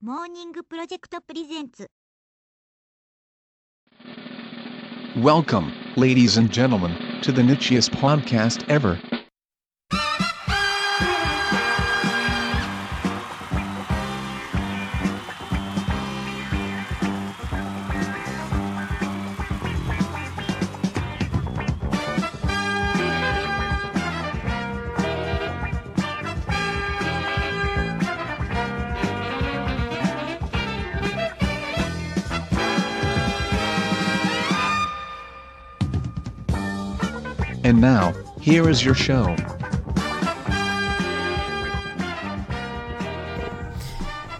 モーニングプロジェクトプレゼンツ Welcome, ladies and gentlemen, to the nichiest podcast ever. Here is your show.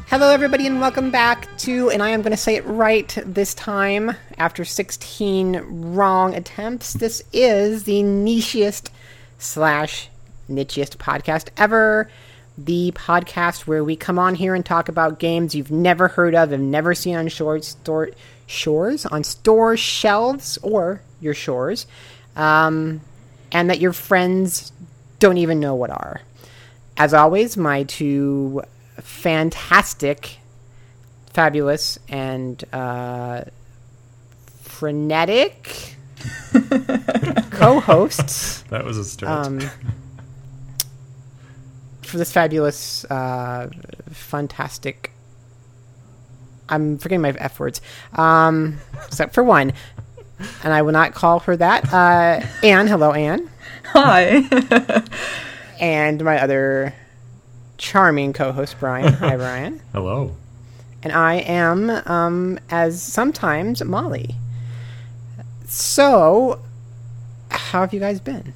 Hello, everybody, and welcome back to, and I am going to say it right this time after 16 wrong attempts. This is the nichiest slash nichiest podcast ever. The podcast where we come on here and talk about games you've never heard of and never seen on shore, store, shores, on store shelves or your shores, um, and that your friends don't even know what are. As always, my two fantastic, fabulous, and uh, frenetic co-hosts That was a start. um, for this fabulous, uh, fantastic. I'm forgetting my f words, um, except for one, and I will not call her that. Uh, Anne, hello, Anne, Hi. and my other charming co-host Brian. Hi, Brian. Hello. and I am, um, as sometimes Molly. So, how have you guys been?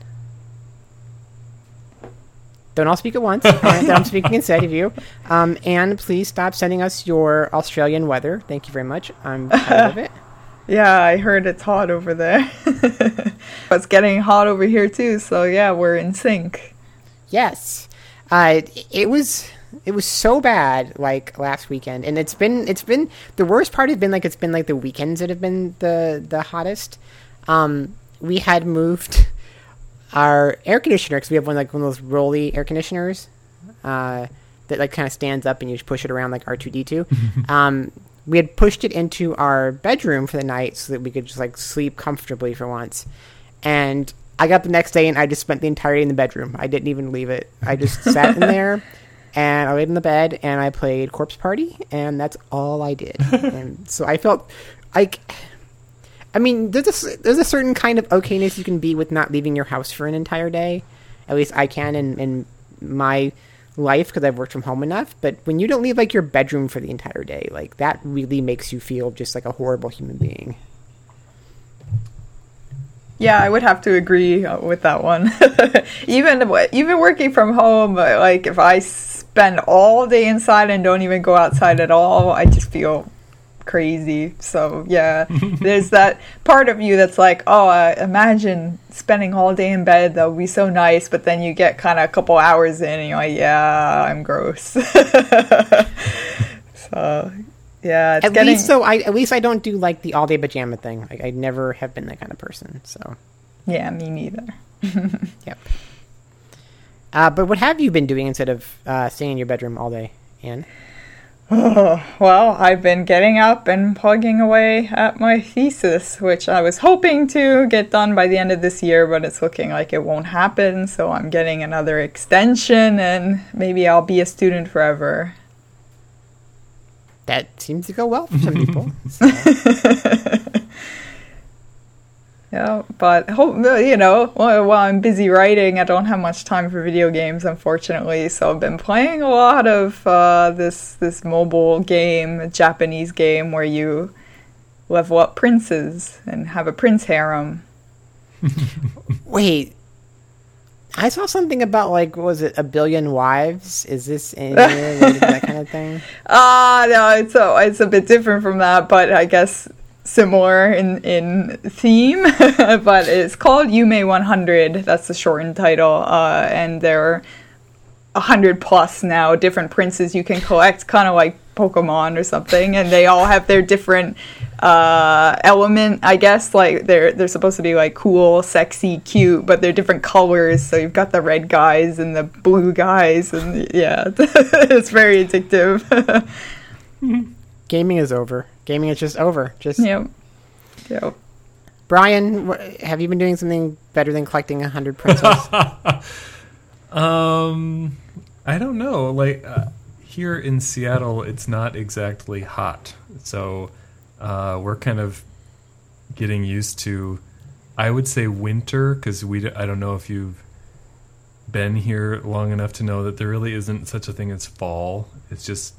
Don't all speak at once. I'm speaking instead of you. Um, and please stop sending us your Australian weather. Thank you very much. I'm tired of it. Yeah, I heard it's hot over there. it's getting hot over here too, so yeah, we're in sync. Yes, uh, it was it was so bad like last weekend, and it's been it's been the worst part has been like it's been like the weekends that have been the the hottest. Um, we had moved our air conditioner because we have one like one of those rolly air conditioners uh, that like kind of stands up and you just push it around like R two D two. We had pushed it into our bedroom for the night so that we could just like sleep comfortably for once, and I got the next day and I just spent the entire day in the bedroom. I didn't even leave it. I just sat in there and I laid in the bed and I played Corpse Party and that's all I did. and so I felt like I mean, there's a, there's a certain kind of okayness you can be with not leaving your house for an entire day. At least I can in, in my life because I've worked from home enough. But when you don't leave like your bedroom for the entire day, like that really makes you feel just like a horrible human being. Yeah, I would have to agree uh, with that one. even even working from home, uh, like if I spend all day inside and don't even go outside at all, I just feel crazy. So yeah, there's that part of you that's like, oh, uh, imagine spending all day in bed. That would be so nice. But then you get kind of a couple hours in, and you're like, yeah, I'm gross. so yeah, it's At getting. least so I at least I don't do like the all day pajama thing. Like I never have been that kind of person. So yeah, me neither. yep. Uh, but what have you been doing instead of uh, staying in your bedroom all day, Anne? Well, I've been getting up and plugging away at my thesis, which I was hoping to get done by the end of this year, but it's looking like it won't happen. So I'm getting another extension, and maybe I'll be a student forever. That seems to go well for some people. So, Yeah, but hope you know while, I'm busy writing, I don't have much time for video games, unfortunately. So I've been playing a lot of uh, this this mobile game, a Japanese game where you level up princes and have a prince harem. wait, I saw something about like was it a billion wives? Is this in that kind of thing? Ah, no, it's a it's a bit different from that, but I guess similar in in theme. but it's called Yume 100. That's the shortened title, uh, and there are a hundred plus now different princes you can collect, kind of like Pokemon or something, and they all have their different uh, element, I guess. Like they're they're supposed to be like cool, sexy, cute, but they're different colors. So you've got the red guys and the blue guys, and yeah, it's very addictive. Gaming is over. Gaming is just over. Just Yep. Yep. Brian, wh- have you been doing something better than collecting a hundred princess? Um, I don't know. Like uh, here in Seattle, it's not exactly hot, so uh, we're kind of getting used to. I would say winter because we. I don't know if you've been here long enough to know that there really isn't such a thing as fall. It's just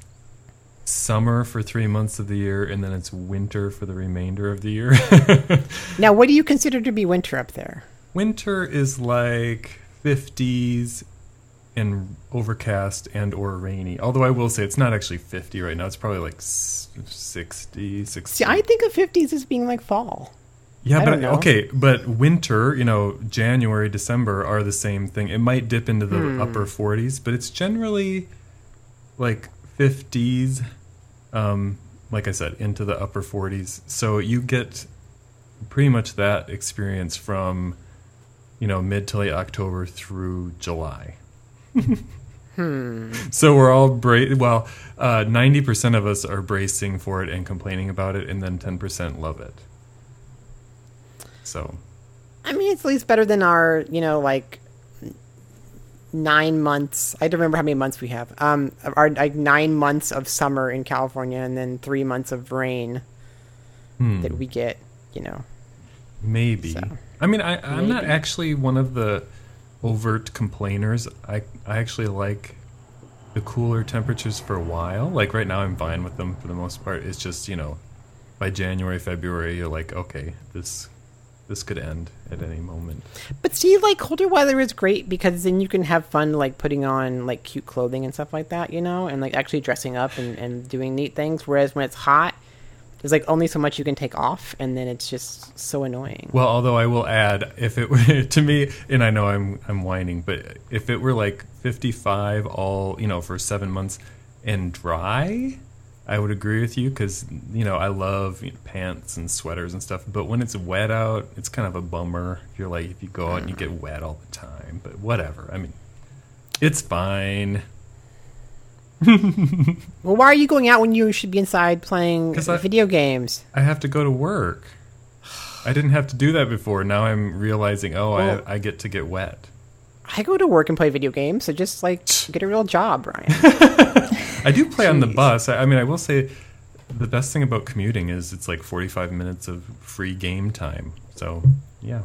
summer for three months of the year, and then it's winter for the remainder of the year. now, what do you consider to be winter up there? winter is like 50s and overcast and or rainy although i will say it's not actually 50 right now it's probably like s- 60 60 See, I think of fifties as being like fall. yeah I but okay but winter you know january december are the same thing it might dip into the Hmm. upper 40s but it's generally like 50s um like i said into the upper 40s so you get pretty much that experience from you know mid to late october through july. So we're all bra- well uh, 90% of us are bracing for it and complaining about it and then 10% love it. So. I mean, it's at least better than our, you know, like nine months. I don't remember how many months we have. Um, our like nine months of summer in California, and then three months of rain hmm. that we get. You know, Maybe. So, I mean, I, I'm not actually one of the overt complainers. I I actually like the cooler temperatures for a while. Like right now, I'm fine with them for the most part. It's just you know, by January, February, you're like, okay, this this could end at any moment. but see, like colder weather is great because then you can have fun, like putting on like cute clothing and stuff like that. You know, and like actually dressing up and, and doing neat things. Whereas when it's hot. There's like only so much you can take off, and then it's just so annoying. Well, although I will add, if it were to me, and I know I'm I'm whining, but if it were like 55 all, you know, for seven months and dry, I would agree with you because you know I love you know, pants and sweaters and stuff. But when it's wet out, it's kind of a bummer. If you're like if you go out and you get mm. wet all the time, but whatever. I mean, it's fine. Well, why are you going out when you should be inside playing I- video games? I have to go to work. I didn't have to do that before. Now I'm realizing, oh, Well- I I get to get wet. I go to work and play video games, so just like get a real job, Brian. I do play on the bus. I, I mean, I will say the best thing about commuting is it's like 45 minutes of free game time. So, yeah.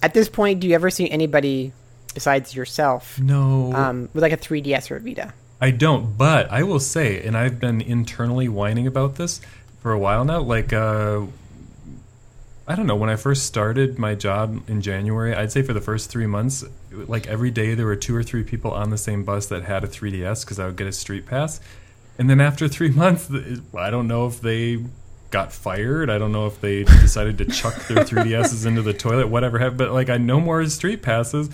At this point, do you ever see anybody besides yourself No, um, with like a 3DS or a Vita? I don't. But I will say, and I've been internally whining about this for a while now. Like, uh, I don't know. When I first started my job in January, I'd say for the first three months, like every day there were two or three people on the same bus that had a 3DS because I would get a street pass. And then after three months, I don't know if they got fired. I don't know if they decided to chuck their 3DSs into the toilet, whatever. happened. But like, I no more street passes.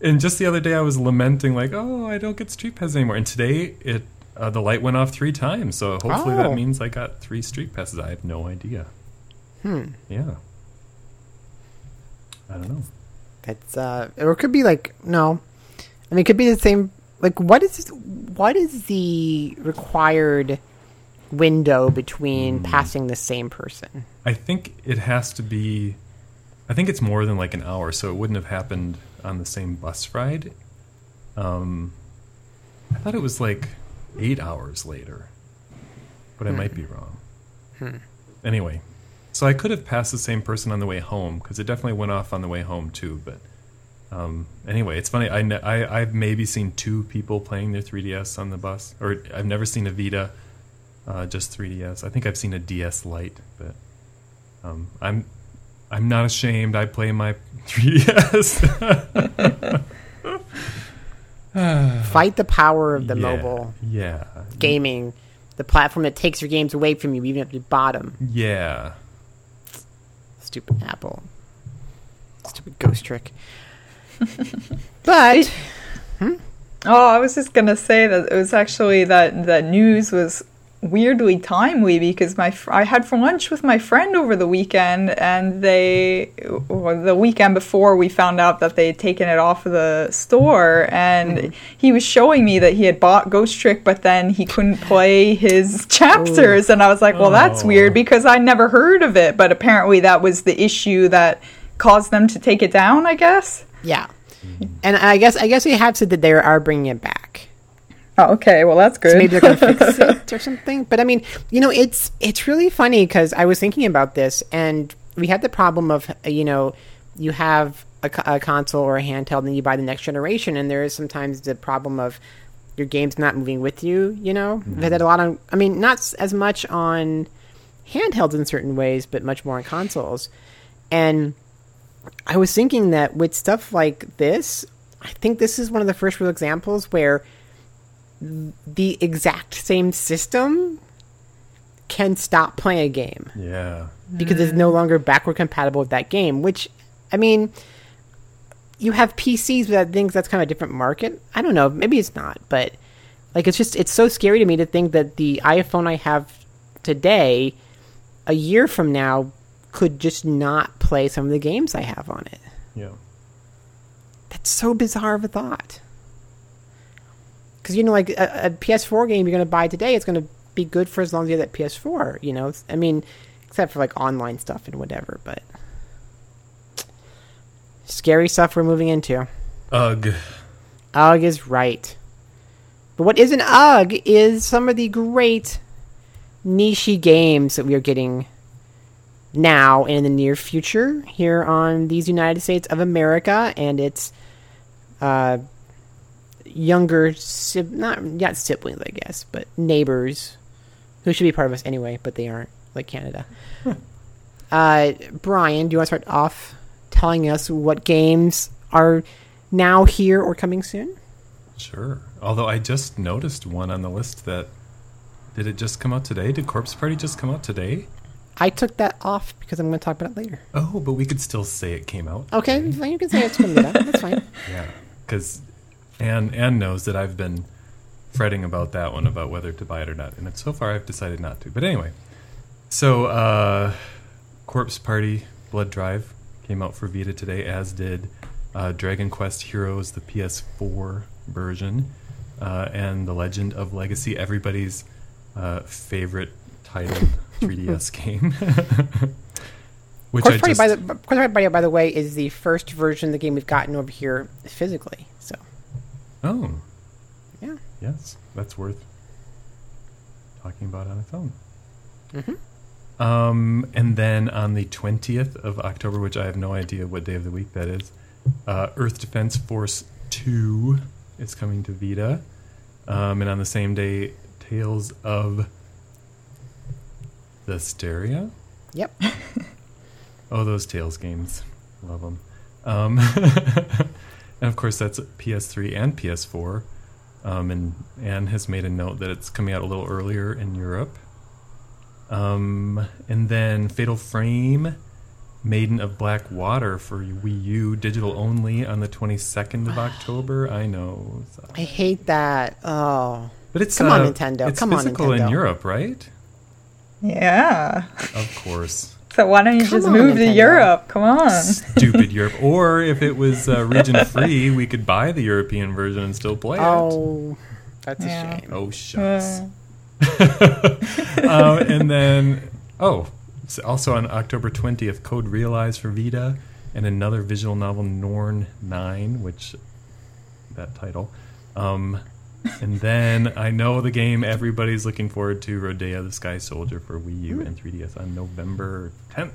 And just the other day, I was lamenting like, "Oh, I don't get street passes anymore." And today, it uh, the light went off three times. So hopefully Oh. that means I got three street passes. I have no idea. Hmm. Yeah. I don't know. That's uh, or it could be like no. I mean, it could be the same. Like, what is what is the required window between Hmm. passing the same person? I think it has to be. I think it's more than like an hour, so it wouldn't have happened on the same bus ride. Um, I thought it was like eight hours later, but I might be wrong. Hmm. Anyway, so I could have passed the same person on the way home because it definitely went off on the way home too. But um, anyway, it's funny. I, I I've maybe seen two people playing their 3ds on the bus, or I've never seen a Vita, uh, just 3ds. I think I've seen a DS Lite, but um, I'm I'm not ashamed. I play my 3ds. Fight the power of the Yeah, mobile Yeah. gaming, the platform that takes your games away from you, even at the bottom. Yeah. Stupid Apple. Stupid ghost trick. but hmm? Oh, I was just gonna say that it was actually that that news was weirdly timely because my fr- I had for lunch with my friend over the weekend, and they or the weekend before we found out that they had taken it off of the store, and mm-hmm. he was showing me that he had bought Ghost Trick, but then he couldn't play his oh. chapters, and I was like, well, that's Oh. weird because I never heard of it, but apparently that was the issue that caused them to take it down. I guess. Yeah, and I guess I guess they have said that they are bringing it back. Oh, okay. Well, that's good. So maybe they're going to fix it or something. But I mean, you know, it's it's really funny because I was thinking about this, and we had the problem of you know, you have a, a console or a handheld, and you buy the next generation, and there is sometimes the problem of your game's not moving with you. You know, we've had that a lot on. I mean, not as much on handhelds in certain ways, but much more on consoles. And I was thinking that with stuff like this, I think this is one of the first real examples where the exact same system can stop playing a game Yeah. because it's no longer backward compatible with that game. Which, I mean, you have PCs that things that's kind of a different market. I don't know, maybe it's not, but like it's just it's so scary to me to think that the iPhone I have today, a year from now, could just not play some of the games I have on it. Yeah. That's so bizarre of a thought. Because you know, like a, a PS4 game you're going to buy today, it's going to be good for as long as you have that PS4. You know, It's- I mean, except for like online stuff and whatever. But scary stuff we're moving into. Ugh. Ugh is right. But what isn't Ugh is some of the great niche games that we are getting now and in the near future here on these United States of America and its uh, younger sib- not not siblings, I guess, but neighbors who should be part of us anyway, but they aren't, like Canada. uh, Brian, do you want to start off telling us what games are now here or coming soon? Sure. Although I just noticed one on the list that did it just come out today? Did Corpse Party just come out today? I took that off because I'm going to talk about it later. Oh, but we could still say it came out. Okay, fine, you can say it's going to be. That's fine. Yeah, because Anne Anne knows that I've been fretting about that one about whether to buy it or not, and so far I've decided not to. But anyway, so uh, Corpse Party Blood Drive came out for Vita today, as did uh, Dragon Quest Heroes, the PS4 version, uh, and The Legend of Legacy, everybody's uh, favorite title 3DS game. Which Party, just, by the, Corpse Party, by the way, is the first version of the game we've gotten over here physically. So, oh, yeah. Yes, that's worth talking about on its own. Um, and then on the 20th of October, which I have no idea what day of the week that is, uh, Earth Defense Force 2 is coming to Vita. Um, and on the same day, Tales of Zestiria. Yep. Oh, those Tales games. Love them. Um, and of course, that's PS3 and PS4. Um, and Anne has made a note that it's coming out a little earlier in Europe. Um, and then Fatal Frame, Maiden of Black Water for Wii U, digital only on the 22nd of October. I know. I hate that. Oh. But it's Come on, uh, Nintendo. It's Come on, physical in Europe, right? Yeah. Of course. So why don't you Come just on, move to Europe? Come on. Stupid Europe. Or if it was uh, region free, we could buy the European version and still play it. Oh. That's a shame. Oh, shucks. Uh, um, and then, oh, s- also on October 20th, Code Realize for Vita, and another visual novel, Norn 9, which, that title. Um, and then I know the game everybody's looking forward to, Rodea the Sky Soldier for Wii U mm-hmm. and 3DS on November 10th.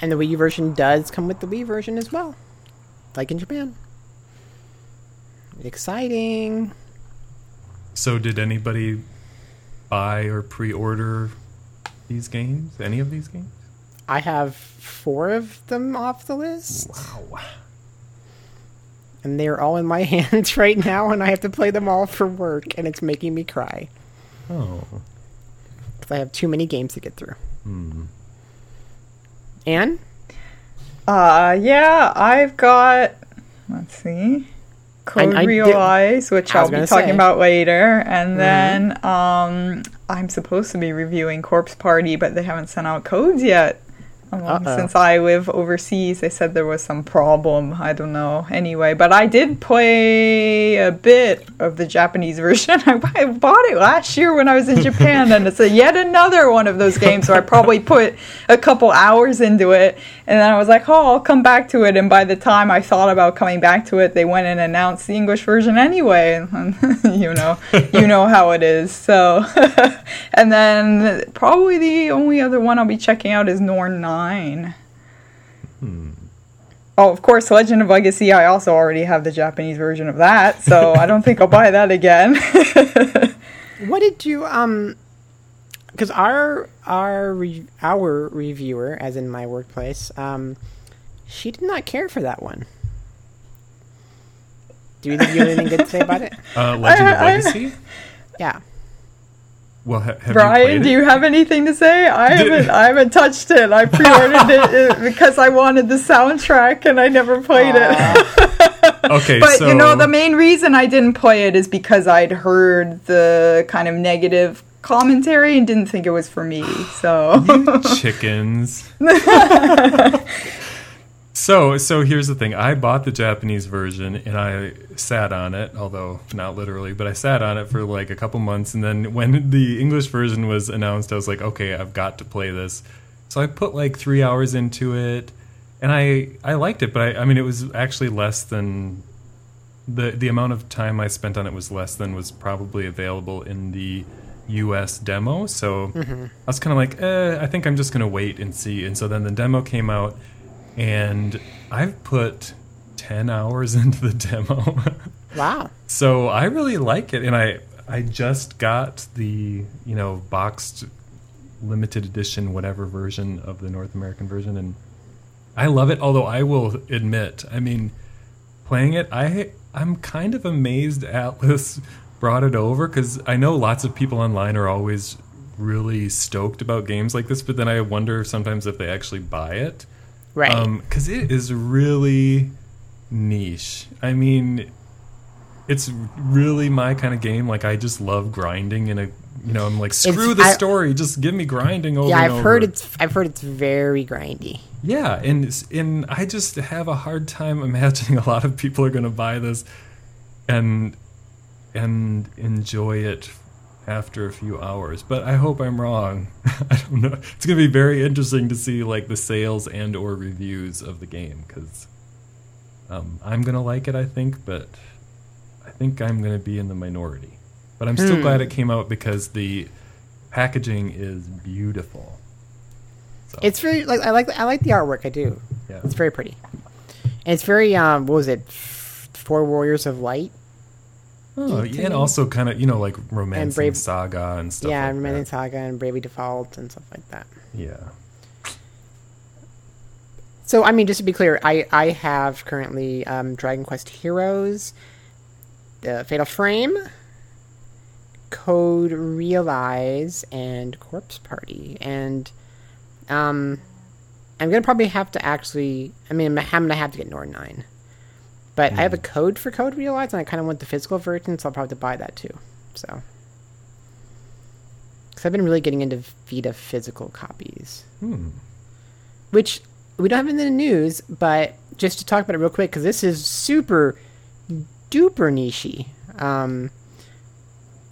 And the Wii U version does come with the Wii version as well, like in Japan. Exciting. So, did anybody buy or pre order these games? Any of these games? I have four of them off the list, Wow. And they're all in my hands right now, and I have to play them all for work, and it's making me cry Oh. because I have too many games to get through. Hmm. And uh, yeah, I've got. Let's see. Code I did- Realize, which I was I'll be talking say. about later, and then um, I'm supposed to be reviewing Corpse Party, but they haven't sent out codes yet. Um, since I live overseas, they said there was some problem. I don't know. Anyway, but I did play a bit of the Japanese version. I, I bought it last year when I was in Japan, and it's a yet another one of those games where I probably put a couple hours into it, and then I was like, oh, I'll come back to it. And by the time I thought about coming back to it, they went and announced the English version anyway. And you know, you know how it is. So, and then probably the only other one I'll be checking out is Norn Nine. Oh, of course, Legend of Legacy. I also already have the Japanese version of that, so I don't think I'll buy that again. What did you um? Because our our re- our reviewer, as in my workplace, um, she did not care for that one. Do you, do you have anything good to say about it? Uh, Legend of I- Legacy. Yeah. Well, ha- have you Brian, played do it? you have anything to say? I haven't. I haven't touched it. I pre-ordered it uh, because I wanted the soundtrack, and I never played it. Okay, But so you know, the main reason I didn't play it is because I'd heard the kind of negative commentary and didn't think it was for me. So chickens. So so here's the thing. I bought the Japanese version and I sat on it, although not literally, but I sat on it for like a couple months and then when the English version was announced, I was like, okay, I've got to play this. So I put like 3 hours into it and I I liked it, but I I mean it was actually less than the the amount of time I spent on it was less than was probably available in the US demo. So I was kind of like, eh, I think I'm just going to wait and see. And so then the demo came out, and I've put 10 hours into the demo. Wow. so I really like it. And I, I just got the, you know, boxed limited edition, whatever version of the North American version. And I love it. Although I will admit, I mean, playing it, I I'm kind of amazed Atlus brought it over because I know lots of people online are always really stoked about games like this, but then I wonder sometimes if they actually buy it Right. Um, because it is really niche. I mean, it's really my kind of game. Like I just love grinding, and a you know I'm like screw the I- story, just give me grinding over. yeah, and I've over. heard it's I've heard it's very grindy. Yeah, and and I just have a hard time imagining a lot of people are going to buy this and and enjoy it after a few hours. But I hope I'm wrong. I don't know. It's going to be very interesting to see like the sales and or reviews of the game cuz um, I'm going to like it I think, but I think I'm going to be in the minority. But I'm still glad it came out because the packaging is beautiful. So, It's very like I like I like the artwork. I do. yeah. It's very pretty. And it's very um. What was it? Four Warriors of Light. Oh, yeah, and also kind of you know like romance Brave- and saga and stuff. yeah, like Romancing. Saga and Bravely Default and stuff like that. Yeah. So I mean, just to be clear, I I have currently um, Dragon Quest Heroes, the Fatal Frame, Code Realize, and Corpse Party, and um, I'm gonna probably have to actually. I mean, I'm gonna have to get Norn Nine, but I have a code for Code Realize, and I kind of want the physical version, so I'll probably buy that too. So. Because I've been really getting into Vita physical copies Hmm. which we don't have in the news, but just to talk about it real quick, because this is super duper nichey. Um,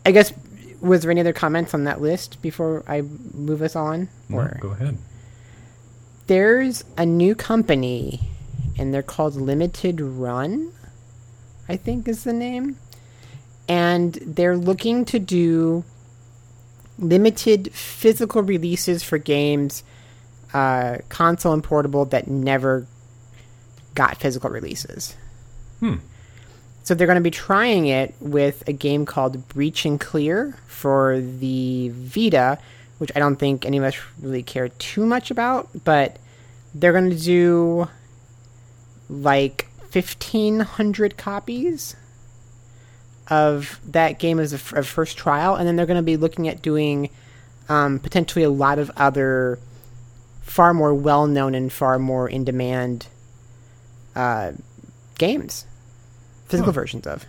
I guess was there any other comments on that list before I move us on? No, Or go ahead. there's a new company, and they're called Limited Run. I think is the name, and they're looking to do limited physical releases for games uh, console and portable that never got physical releases. Hmm. So they're going to be trying it with a game called Breach and Clear for the Vita, which I don't think any of us really care too much about, but they're going to do like 1500 copies of that game as a, first trial, and then they're going to be looking at doing um, potentially a lot of other far more well known and far more in demand uh, games, physical versions of.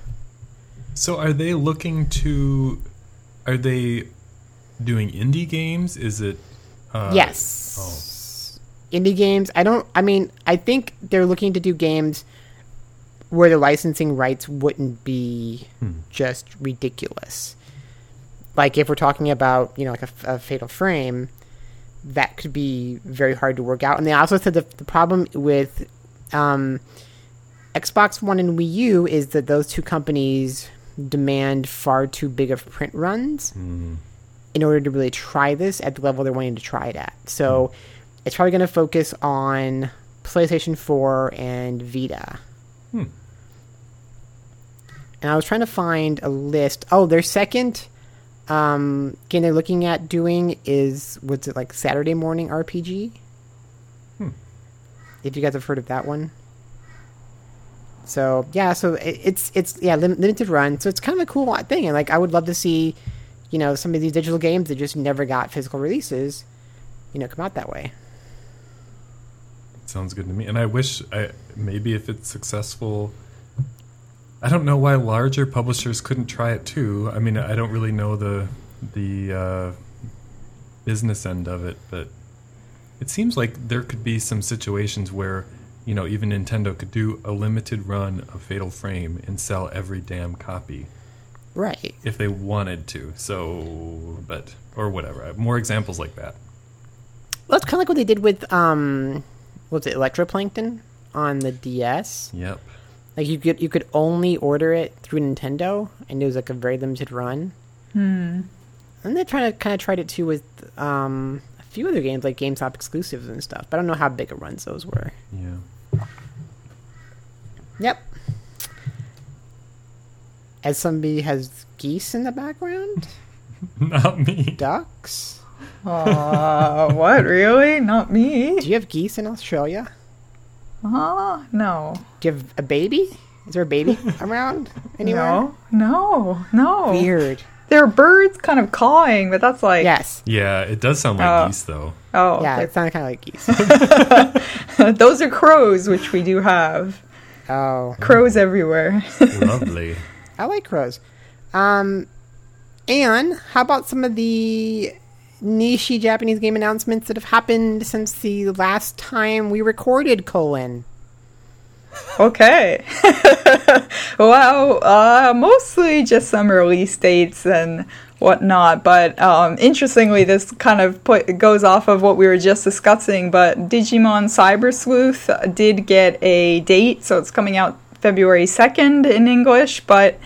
So are they looking to? Are they doing indie games? Is it? Uh, yes. Indie games. I don't. I mean, I think they're looking to do games where the licensing rights wouldn't be hmm. just ridiculous. Like if we're talking about you know like a, a Fatal Frame, that could be very hard to work out. And they also said that the problem with um, Xbox One and Wii U is that those two companies demand far too big of print runs hmm. in order to really try this at the level they're wanting to try it at. So hmm. It's probably going to focus on PlayStation 4 and Vita. And I was trying to find a list. Oh, their second um, game they're looking at doing is what's it like Saturday Morning RPG? If you guys have heard of that one. So yeah, so it, it's it's yeah lim- limited run. So it's kind of a cool thing, and like I would love to see, you know, some of these digital games that just never got physical releases, you know, come out that way. Sounds good to me. And I wish I maybe if it's successful I don't know why larger publishers couldn't try it too. I mean, I don't really know the the uh, business end of it, but it seems like there could be some situations where you know even Nintendo could do a limited run of Fatal Frame and sell every damn copy Right. if they wanted to. So, but or whatever. More examples like that. Well, that's kind of like what they did with um, what's it, Electroplankton on the DS. Yep. Like you could you could only order it through Nintendo, and it was like a very limited run. Hmm. And they trying to kind of tried it too with um a few other games like GameStop exclusives and stuff. But I don't know how big a runs those were. Yeah. Yep. As somebody has geese in the background, Not me. ducks. Uh, what? Really? Not me? Do you have geese in Australia? Huh? No. Do you have a baby? Is there a baby around anywhere? No. No. No. Weird. There are birds kind of cawing, but that's like. Yes. Yeah, it does sound like Oh. geese though. Oh. Yeah, they're- it sounds kind of like geese. Those are crows, which we do have. Oh, Crows everywhere. Lovely. I like crows. Um, and how about some of the niche Japanese game announcements that have happened since the last time we recorded? Colon. Okay. well, uh, mostly just some release dates and whatnot. But um, interestingly, this kind of put, goes off of what we were just discussing. But Digimon Cyber Sleuth did get a date, so it's coming out February 2nd in English. But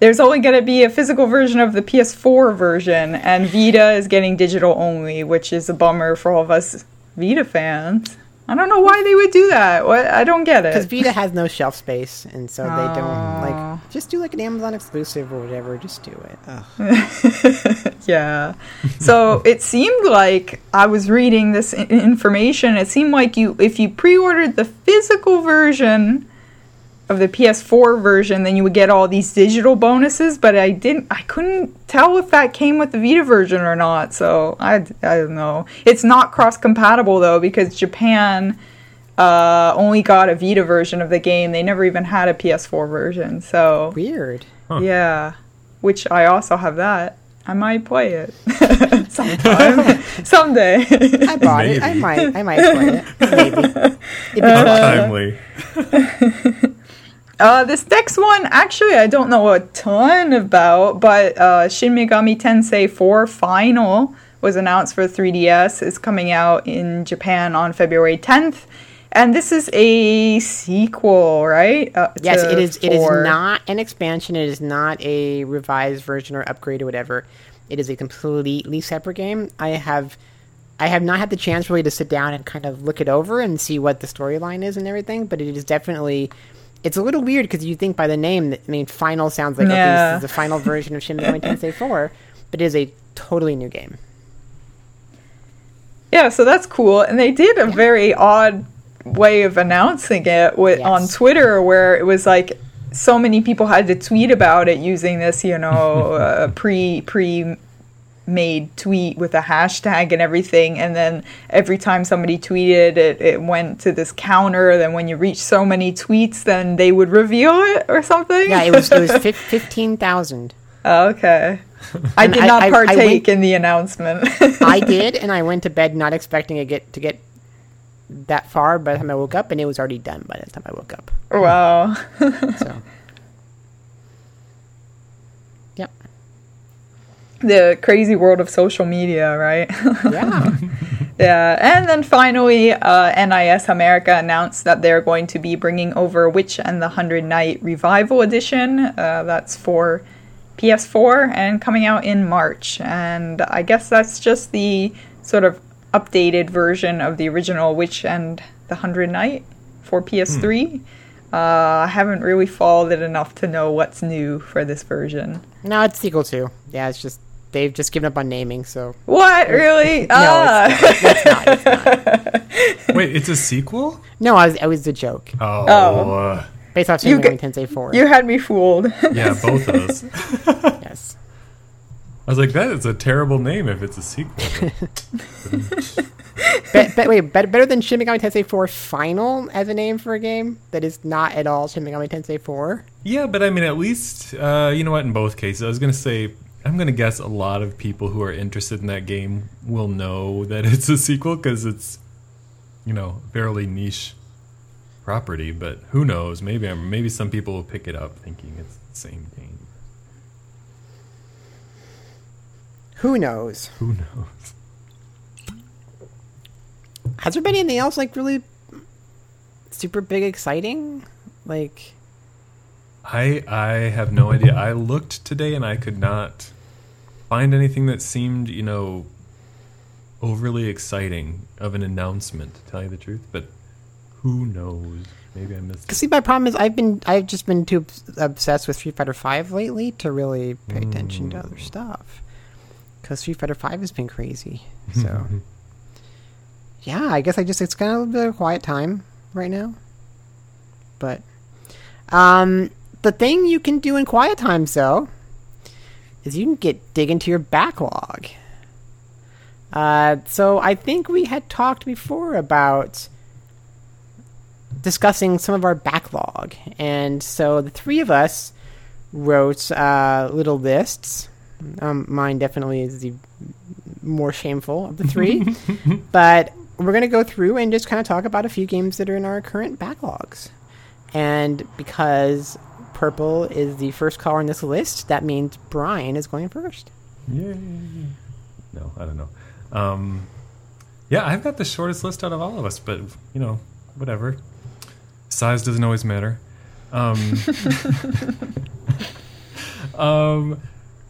there's only going to be a physical version of the PS4 version, and Vita is getting digital only, which is a bummer for all of us Vita fans. I don't know why they would do that. What I don't get it. Because. Vita has no shelf space, and so they don't like just do like an Amazon exclusive or whatever. Just do it. Yeah. So it seemed like I was reading this information. It seemed like you, if you pre-ordered the physical version of the PS4 version, then you would get all these digital bonuses. But I didn't. I couldn't tell if that came with the Vita version or not. So I, I don't know. It's not cross-compatible though because Japan uh, only got a Vita version of the game. They never even had a PS4 version. So Weird. yeah, which I also have that. I might play it sometime, someday. I bought it. I might. I might play it. Maybe. It'd be fun. Timely. Uh, this next one, actually, I don't know a ton about, but uh, Shin Megami Tensei 4 Final was announced for 3DS. It's coming out in Japan on February 10th. And this is a sequel, right? Uh, Yes, it is. It is not an expansion. It is not a revised version or upgrade or whatever. It is a completely separate game. I have, I have not had the chance really to sit down and kind of look it over and see what the storyline is and everything. But it is definitely, it's a little weird because you think by the name, that, I mean, final sounds like okay, Yeah. this is the final version of Shin Megami Tensei 4, but it is a totally new game. Yeah, so that's cool. And they did a very odd way of announcing it with, Yes. on Twitter where it was like so many people had to tweet about it using this, you know, uh, pre pre made tweet with a hashtag and everything and then every time somebody tweeted it it went to this counter then when you reach so many tweets then they would reveal it or something Yeah, it was it was fif- fifteen thousand. Oh, okay I did not I- I partake went- in the announcement. I did, and I went to bed not expecting to get to get that far. By the time I woke up, and it was already done by the time I woke up. wow. So, The crazy world of social media, right? yeah. Yeah, and then finally, uh, NIS America announced that they're going to be bringing over Witch and the Hundred Knight Revival Edition. Uh, that's for PS4 and coming out in March. And I guess that's just the sort of updated version of the original Witch and the Hundred Knight for PS3. Uh, I haven't really followed it enough to know what's new for this version. no, it's sequel two. Yeah, it's just they've just given up on naming. So What really? no, ah. it's, it's not. It's not. Wait, it's a sequel? No, I was, it was a joke Oh, Oh. uh, based off You Shin get- Megami Tensei Four. you had me fooled. yeah, both of us. yes. I was like, that is a terrible name if it's a sequel. Be- be- wait, better, better than Shin Megami Tensei 4 Final as a name for a game that is not at all Shin Megami Tensei 4? yeah, but I mean, at least, uh, you know what, in both cases, I was going to say, I'm going to guess a lot of people who are interested in that game will know that it's a sequel because it's, you know, fairly niche property, but who knows? Maybe I'm, maybe some people will pick it up thinking it's the same game. Who knows? Who knows? Has there been anything else like really super big exciting? Like, I I have no idea. I looked today and I could not find anything that seemed, you know, overly exciting of an announcement, to tell you the truth. But who knows? Maybe I missed. cause see, my problem is I've been I've just been too obsessed with Street Fighter Five lately to really pay attention to other stuff. Cause Street Fighter Five has been crazy. So, yeah, I guess I just it's kind of a bit of a quiet time right now. But, um, the thing you can do in quiet times though is you can get dig into your backlog. Uh, so I think we had talked before about discussing some of our backlog, and so the three of us wrote uh, little lists. Um, mine definitely is the more shameful of the three, but we're gonna go through and just kind of talk about a few games that are in our current backlogs. And because purple is the first color on this list, that means Brian is going first. Yay. No, I don't know. Um, yeah, I've got the shortest list out of all of us, but you know, whatever. Size doesn't always matter. Um, um,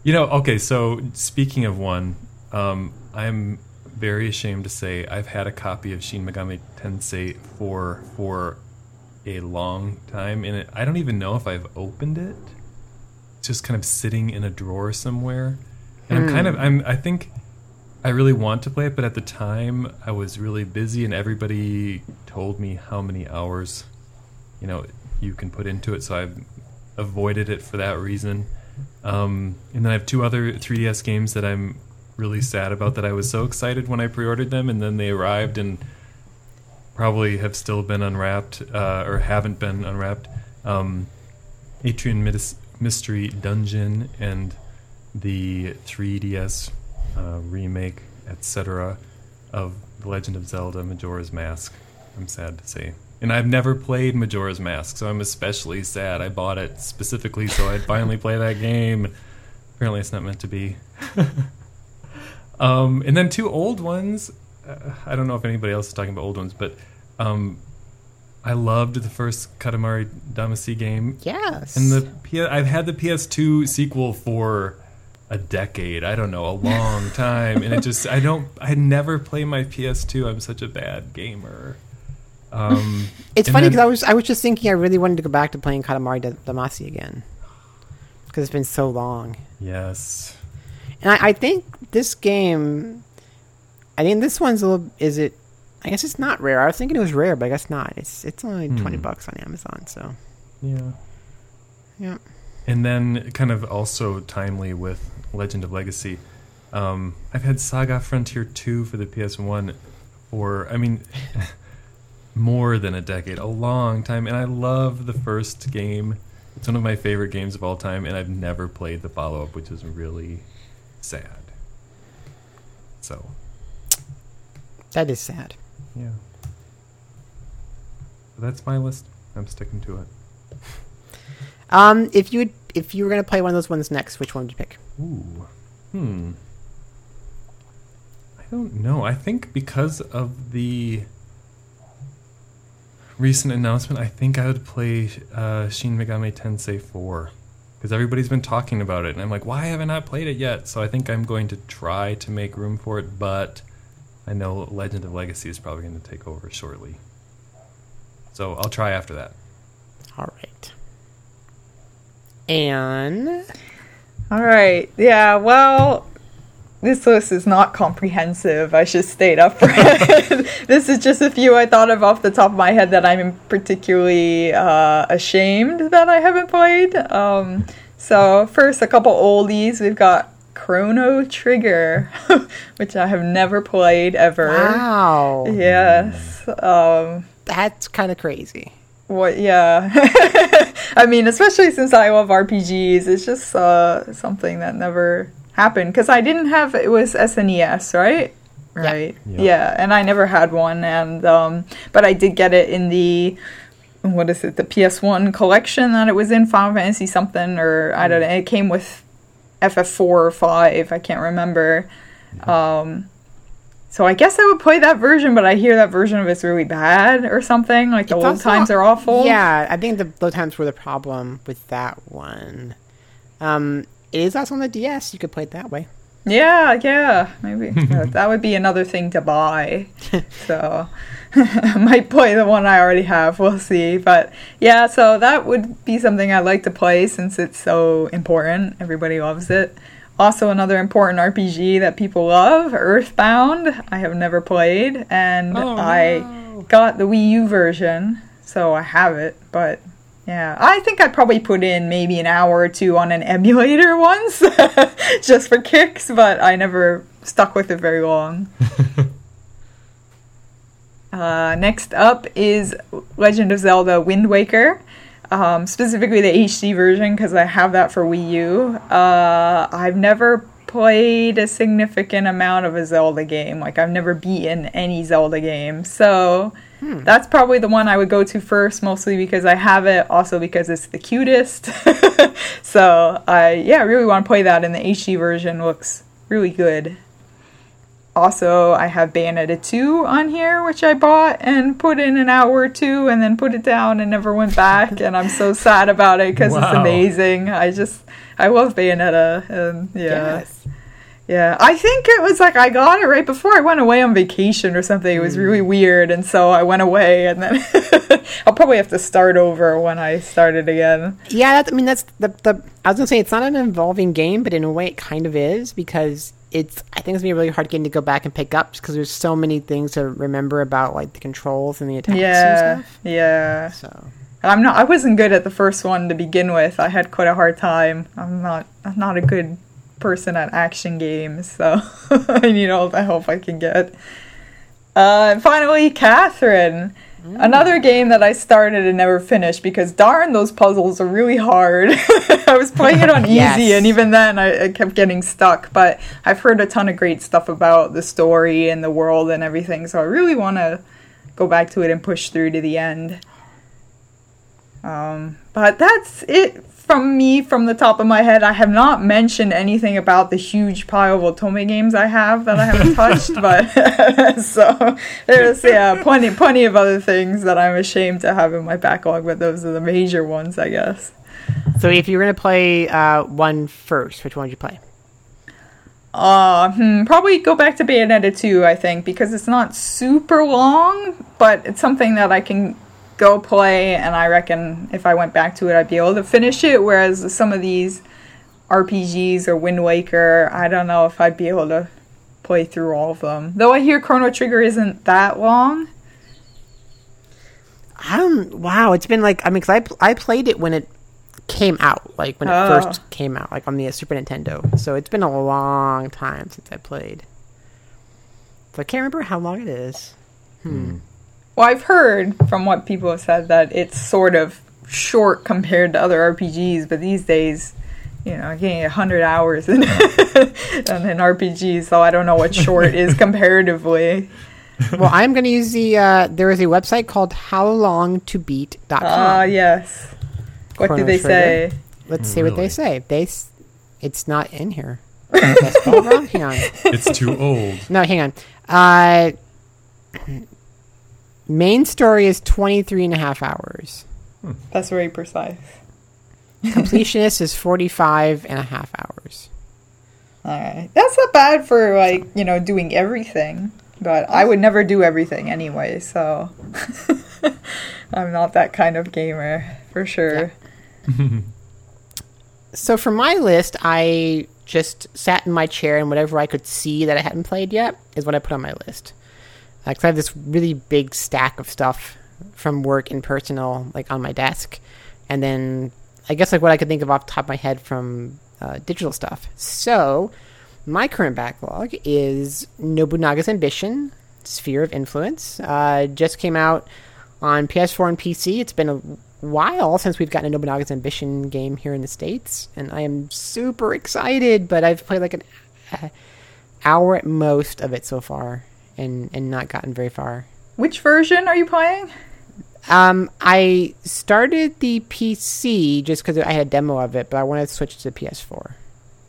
you know, okay. So speaking of one, um, I'm very ashamed to say I've had a copy of Shin Megami Tensei 4 for a long time, and it, I don't even know if I've opened it. It's just kind of sitting in a drawer somewhere, and I'm kind of I'm I think I really want to play it, but at the time I was really busy, and everybody told me how many hours, you know, you can put into it. So I've avoided it for that reason. Um, and then I have two other 3DS games that I'm really sad about. That I was so excited when I pre-ordered them, and then they arrived and probably have still been unwrapped uh, or haven't been unwrapped. Um, Etrian Mis- Mystery Dungeon and the 3DS uh, remake, etc., of The Legend of Zelda: Majora's Mask. I'm sad to say, and I've never played Majora's Mask, so I'm especially sad. I bought it specifically so I'd finally play that game. Apparently, it's not meant to be. um, and then two old ones. Uh, I don't know if anybody else is talking about old ones, but um, I loved the first Katamari Damacy game. Yes. And the P- I've had the PS2 sequel for a decade. I don't know, a long time, and it just I don't I never play my PS2. I'm such a bad gamer. Um, It's funny because I was I was just thinking I really wanted to go back to playing Katamari Da- Damacy again because it's been so long, yes, and I, I think this game, I think this one's a little. Is it? I guess it's not rare. I was thinking it was rare, but I guess not. It's it's only twenty Hmm. bucks on Amazon, so yeah. yeah. And then, kind of also timely with Legend of Legacy, um, I've had Saga Frontier 2 for the PS1 for, I mean, more than a decade, a long time. And I love the first game. It's one of my favorite games of all time, and I've never played the follow up, which is really sad. So, That is sad. Yeah. But that's my list. I'm sticking to it. Um, if you would, if you were gonna play one of those ones next, which one would you pick? Ooh. Hmm. I don't know. I think because of the recent announcement, I think I would play uh, Shin Megami Tensei 4. Because everybody's been talking about it, and I'm like, why haven't I played it yet? So I think I'm going to try to make room for it, but I know Legend of Legacy is probably going to take over shortly. So I'll try after that. All right. And All right. Yeah, well, this list is not comprehensive. I should state up front. this is just a few I thought of off the top of my head that I'm particularly uh, ashamed that I haven't played. Um, so, first, a couple oldies. We've got Chrono Trigger, which I have never played ever. wow, Yes. Um, that's kind of crazy. what? Yeah. I mean, especially since I love RPGs, it's just uh, something that never happened because I didn't have it was SNES, right? Right. Yeah. Yeah. and I never had one, and um, but I did get it in the what is it? The PS1 collection that it was in Final Fantasy something, or I don't know. It came with FF4 or five. I can't remember. Um, so I guess I would play that version, but I hear that version of it's really bad or something. Like the It's load also- times are awful. Yeah, I think the load times were the problem with that one. Um, it is also on the DS. You could play it that way. Yeah, yeah, maybe Yeah, that would be another thing to buy. so I might play the one I already have. We'll see. But yeah, so that would be something I'd like to play since it's so important. Everybody loves it. Also, another important RPG that people love, Earthbound. I have never played, and Oh, I no. got the Wii U version, so I have it. But yeah, I think I'd probably put in maybe an hour or two on an emulator once, just for kicks, but I never stuck with it very long. uh, next up is Legend of Zelda Wind Waker. Um, specifically the HD version because I have that for Wii U. Uh, I've never played a significant amount of a Zelda game. Like I've never beaten any Zelda game, so Hmm. that's probably the one I would go to first, mostly because I have it, also because it's the cutest. so I yeah, really want to play that, and the HD version looks really good. Also, I have Bayonetta 2 on here, which I bought and put in an hour or two and then put it down and never went back. and I'm so sad about it because it's amazing. I just, I love Bayonetta. And yeah. Yes. Yeah. I think it was like I got it right before I went away on vacation or something. It was really hmm. weird. And so I went away and then I'll probably have to start over when I start it again. Yeah, that, I mean that's the the. I was gonna say it's not an involving game, but in a way it kind of is because it's. I think it's gonna be a really hard game to go back and pick up because there's so many things to remember about like the controls and the attacks Yeah. and stuff. Yeah. So I'm not. I wasn't good at the first one to begin with. I had quite a hard time. I'm not. I'm not a good person at action games, so I need all the help I can get. Uh, and finally, Catherine. Another game that I started and never finished because darn, those puzzles are really hard. I was playing it on easy, Yes. and even then, I, I kept getting stuck. But I've heard a ton of great stuff about the story and the world and everything, so I really want to go back to it and push through to the end. Um, but that's it from me from the top of my head. I have not mentioned anything about the huge pile of Otome games I have that I haven't touched, but so there's yeah plenty plenty of other things that I'm ashamed to have in my backlog, but those are the major ones, I guess. so if you were gonna play uh, one first, which one would you play? Uh, hmm, probably go back to Bayonetta 2, I think, because it's not super long, but it's something that I can go play, and I reckon if I went back to it, I'd be able to finish it. Whereas some of these RPGs or Wind Waker, I don't know if I'd be able to play through all of them. Though I hear Chrono Trigger isn't that long. I don't. Wow, it's been like I mean, 'cause I I played it when it came out, like when it Oh. first came out, like on the Super Nintendo. So it's been a long time since I played. So I can't remember how long it is. Hmm. Hmm. Well, I've heard from what people have said that it's sort of short compared to other RPGs, but these days you know, getting 100 hours in, in an RPG, so I don't know what short is comparatively. well, I'm going to use the. Uh, there is a website called howlongtobeat.com. Ah, yes. What Chrono did they Trigger. say? Let's see what they say. They, s- it's not in here. Did I spell it wrong? Hang on. It's too old. No, hang on. Uh, main story is 23 and a half hours. That's very precise. Completionist is 45 and a half hours. All right. That's not bad for, like, you know, doing everything. But I would never do everything anyway, so. I'm not that kind of gamer, for sure. So for my list, I just sat in my chair and whatever I could see that I hadn't played yet is what I put on my list. Because I have this really big stack of stuff from work and personal, like on my desk, and then I guess like what I could think of off the top of my head from uh, digital stuff. So my current backlog is Nobunaga's Ambition, Sphere of Influence. Uh, just came out on PS4 and PC. It's been a while since we've gotten a Nobunaga's Ambition game here in the States, and I am super excited, but I've played like an uh, hour at most of it so far and, and not gotten very far. Which version are you playing? Um, I started the PC just because I had a demo of it, but I wanted to switch to the PS4.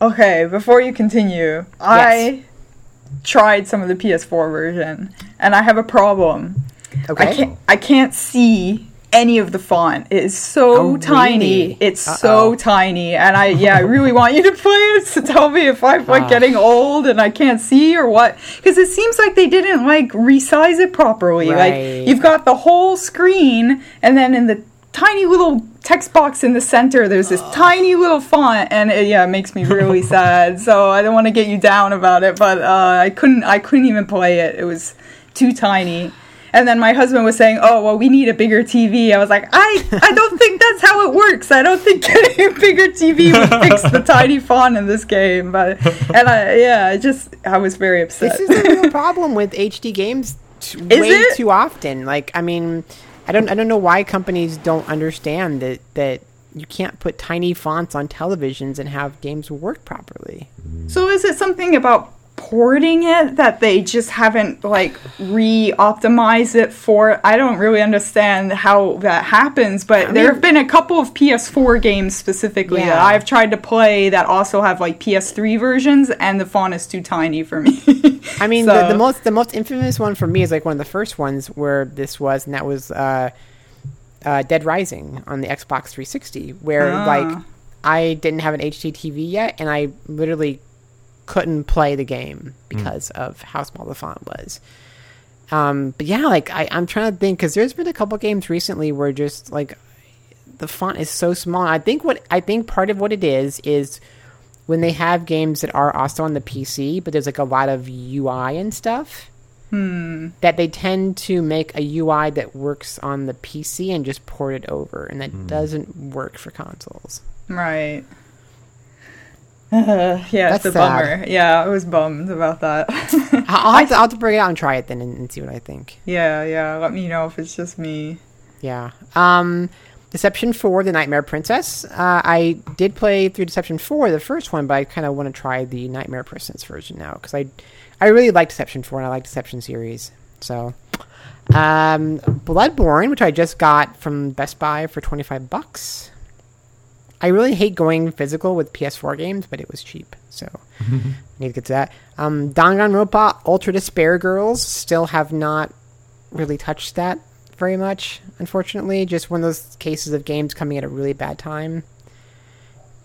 Okay, before you continue, I tried some of the PS4 version, and I have a problem. Okay. I can't I can't see any of the font. It is so Oh, tiny. really? It's Uh-oh. so tiny, and I yeah, I really want you to play it to tell me if I'm like Ah. getting old and I can't see or what. Because it seems like they didn't like resize it properly. Right. Like you've got the whole screen, and then in the tiny little text box in the center there's this tiny little font and it, yeah it makes me really sad so i don't want to get you down about it but uh, i couldn't i couldn't even play it it was too tiny and then my husband was saying oh well we need a bigger tv i was like i i don't think that's how it works i don't think getting a bigger tv would fix the tiny font in this game but and i yeah i just i was very upset This is a real problem with HD games t- Is way it? too often. Like, I mean, I don't, I don't know why companies don't understand that that you can't put tiny fonts on televisions and have games work properly. So is it something about porting it that they just haven't like re-optimized it for? I don't really understand how that happens, but there have been a couple of PS4 games specifically that I've tried to play that also have like PS3 versions, and the font is too tiny for me. I mean, So- the, the most the most infamous one for me is like one of the first ones where this was, and that was uh, uh, Dead Rising on the Xbox 360, where Ah. like I didn't have an HD TV yet, and I literally couldn't play the game hmm. because of how small the font was. Um, but yeah, like I, I'm trying to think because there's been a couple games recently where just like the font is so small. I think what I think part of what it is is when they have games that are also on the PC, but there's like a lot of UI and stuff. Hmm. That they tend to make a UI that works on the PC and just port it over, and that hmm. doesn't work for consoles. right. Uh, yeah, That's it's a sad. bummer. Yeah, I was bummed about that. I'll have, to, I'll have to bring it out and try it then and, and see what I think. yeah, yeah. Let me know if it's just me. Yeah. Um, Deception 4, The Nightmare Princess. Uh, I did play through Deception 4, the first one, but I kind of want to try the Nightmare Princess version now because I, I really like Deception 4 and I like Deception series. So, um, Bloodborne, which I just got from Best Buy for 25 bucks. I really hate going physical with PS4 games, but it was cheap, so I need to get to that. Um, Danganronpa Ultra Despair Girls still have not really touched that very much, unfortunately. Just one of those cases of games coming at a really bad time.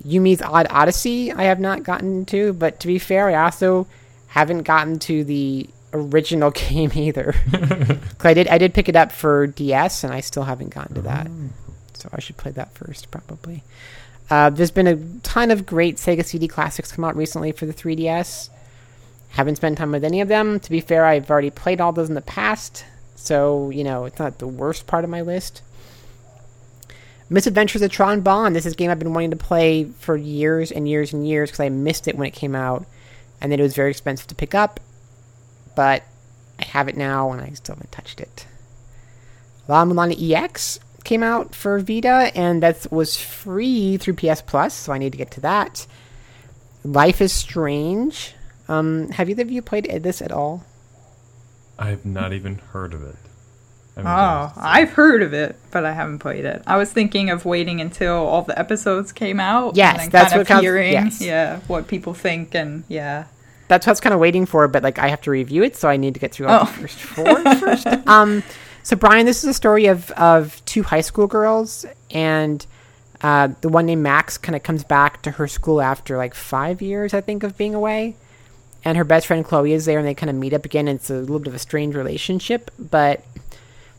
Yumi's Odd Odyssey, I have not gotten to, but to be fair, I also haven't gotten to the original game either. I did, I did pick it up for DS, and I still haven't gotten to that. So I should play that first, probably. Uh, there's been a ton of great Sega CD classics come out recently for the 3DS. Haven't spent time with any of them. To be fair, I've already played all those in the past, so you know it's not the worst part of my list. Misadventures of Tron Bonne. This is a game I've been wanting to play for years and years and years because I missed it when it came out, and then it was very expensive to pick up. But I have it now, and I still haven't touched it. La Mulana EX came out for Vita, and that was free through PS Plus, so I need to get to that. Life is Strange. Um, have either of you played this at all? I've not even heard of it. I mean, Oh, I've heard of it, but I haven't played it. I was thinking of waiting until all the episodes came out. Yes, and then that's kind what of counts- hearing, yes. yeah, what people think, and yeah. That's what I was kind of waiting for, but like I have to review it, so I need to get through all Oh. the first four first. Um, so Brian, this is a story of of two high school girls, and uh, the one named Max kind of comes back to her school after like five years, I think, of being away, and her best friend Chloe is there, and they kind of meet up again. And it's a little bit of a strange relationship, but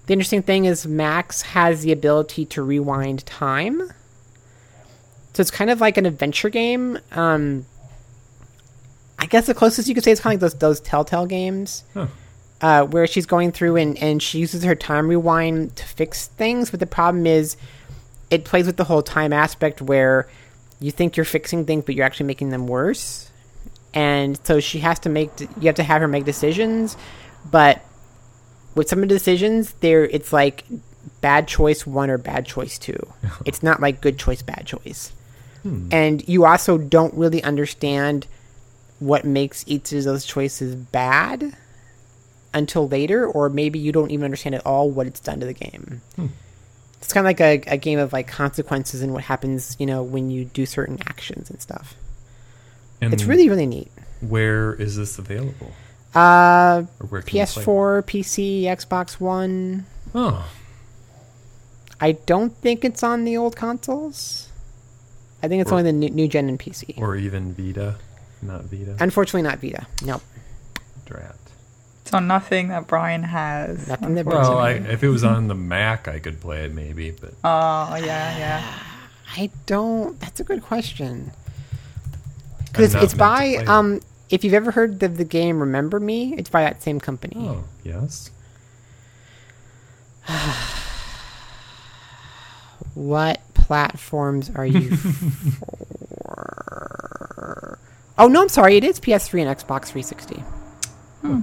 the interesting thing is Max has the ability to rewind time. So it's kind of like an adventure game. Um, I guess the closest you could say is kind of like those those Telltale games, Huh. Uh, where she's going through and, and she uses her time rewind to fix things. But the problem is, it plays with the whole time aspect where you think you're fixing things, but you're actually making them worse. And so she has to make you have to have her make decisions, but with some of the decisions, there it's like bad choice one or bad choice two. it's not like good choice, bad choice. And you also don't really understand what makes each of those choices bad until later, or maybe you don't even understand at all what it's done to the game. It's kind of like a, a game of like consequences and what happens, you know, when you do certain actions and stuff. and It's really, really neat. Where is this available? Uh, Or where can you play it? PS4, PC, Xbox One. Oh, I don't think it's on the old consoles. I think it's Or- only the new, new gen and PC. or even Vita, not Vita. Unfortunately, not Vita. Nope. Drat. So nothing that Brian has. Nothing that Well, I, if it was on the Mac, I could play it maybe, but Oh, yeah, yeah. I don't. That's a good question. Because not it's by play it. um. If you've ever heard of the game Remember Me, it's by that same company. oh yes. What platforms are you for? Oh no, I'm sorry. It is PS3 and Xbox 360. Yep.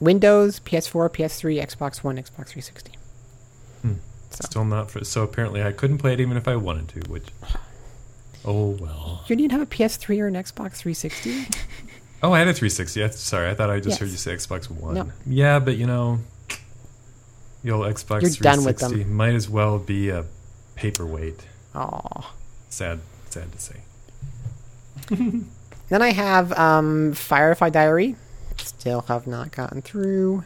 Windows, PS4, PS3, Xbox One, Xbox 360. So. Still not for. So apparently, I couldn't play it even if I wanted to. Which, oh well. You didn't have a PS3 or an Xbox 360? Oh, I had a 360. I, sorry, I thought I just heard you say Xbox One. No. Yeah, but you know, the old Xbox You're 360 done with them. might as well be a paperweight. Aw. Sad, sad to say. Then I have um, Firefly Diary. Still have not gotten through.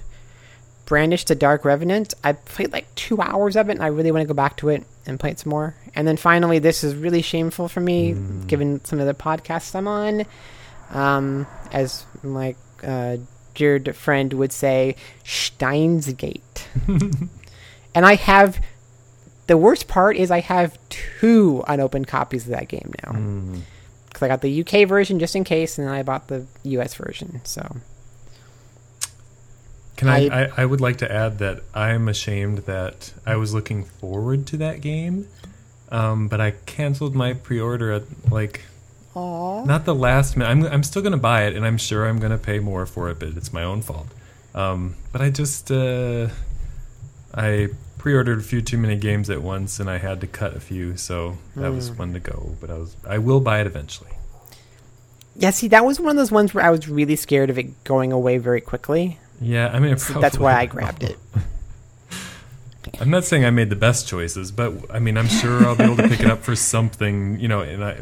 Brandish the Dark Revenant. I played like two hours of it, and I really want to go back to it and play it some more. And then finally, this is really shameful for me, given some of the podcasts I'm on. Um, as my uh, dear friend would say, Steins Gate. and I have. The worst part is I have two unopened copies of that game now because I got the UK version just in case, and then I bought the US version. So Can I, I- I? Would like to add that I'm ashamed that I was looking forward to that game, um, but I canceled my pre-order at like Aww. not the last minute. I'm I'm still gonna buy it, and I'm sure I'm gonna pay more for it, but it's my own fault. Um, but I just uh, I pre-ordered a few too many games at once, and I had to cut a few, so that was one to go. But I was I will buy it eventually. Yeah, see, that was one of those ones where I was really scared of it going away very quickly. Yeah, I mean, So that's why I grabbed it. I'm not saying I made the best choices, but I mean, I'm sure I'll be able to pick it up for something, you know, and I,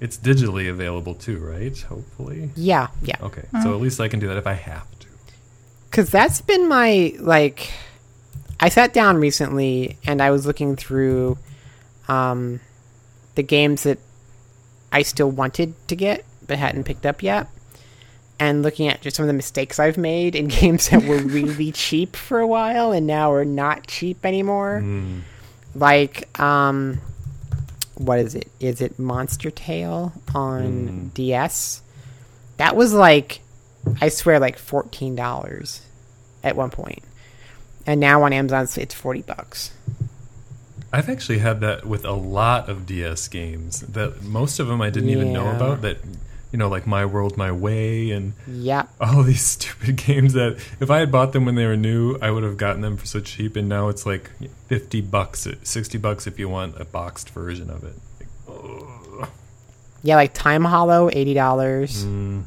it's digitally available too, right? Hopefully. Yeah, yeah. Okay, so at least I can do that if I have to. Because that's been my, like, I sat down recently and I was looking through um, the games that I still wanted to get but hadn't picked up yet. And looking at just some of the mistakes I've made in games that were really cheap for a while and now are not cheap anymore. Mm. like um what is it? Is it monster tale on ds that was like i swear like $14 at one point. And now on amazon it's- 40 bucks. I've actually had that with a lot of DS games that most of them I didn't even know about that you know, like My World, My Way, and Yep. all these stupid games that if I had bought them when they were new, I would have gotten them for so cheap. And now it's like fifty bucks, sixty bucks if you want a boxed version of it. Yeah, like Time Hollow, eighty dollars. Mm,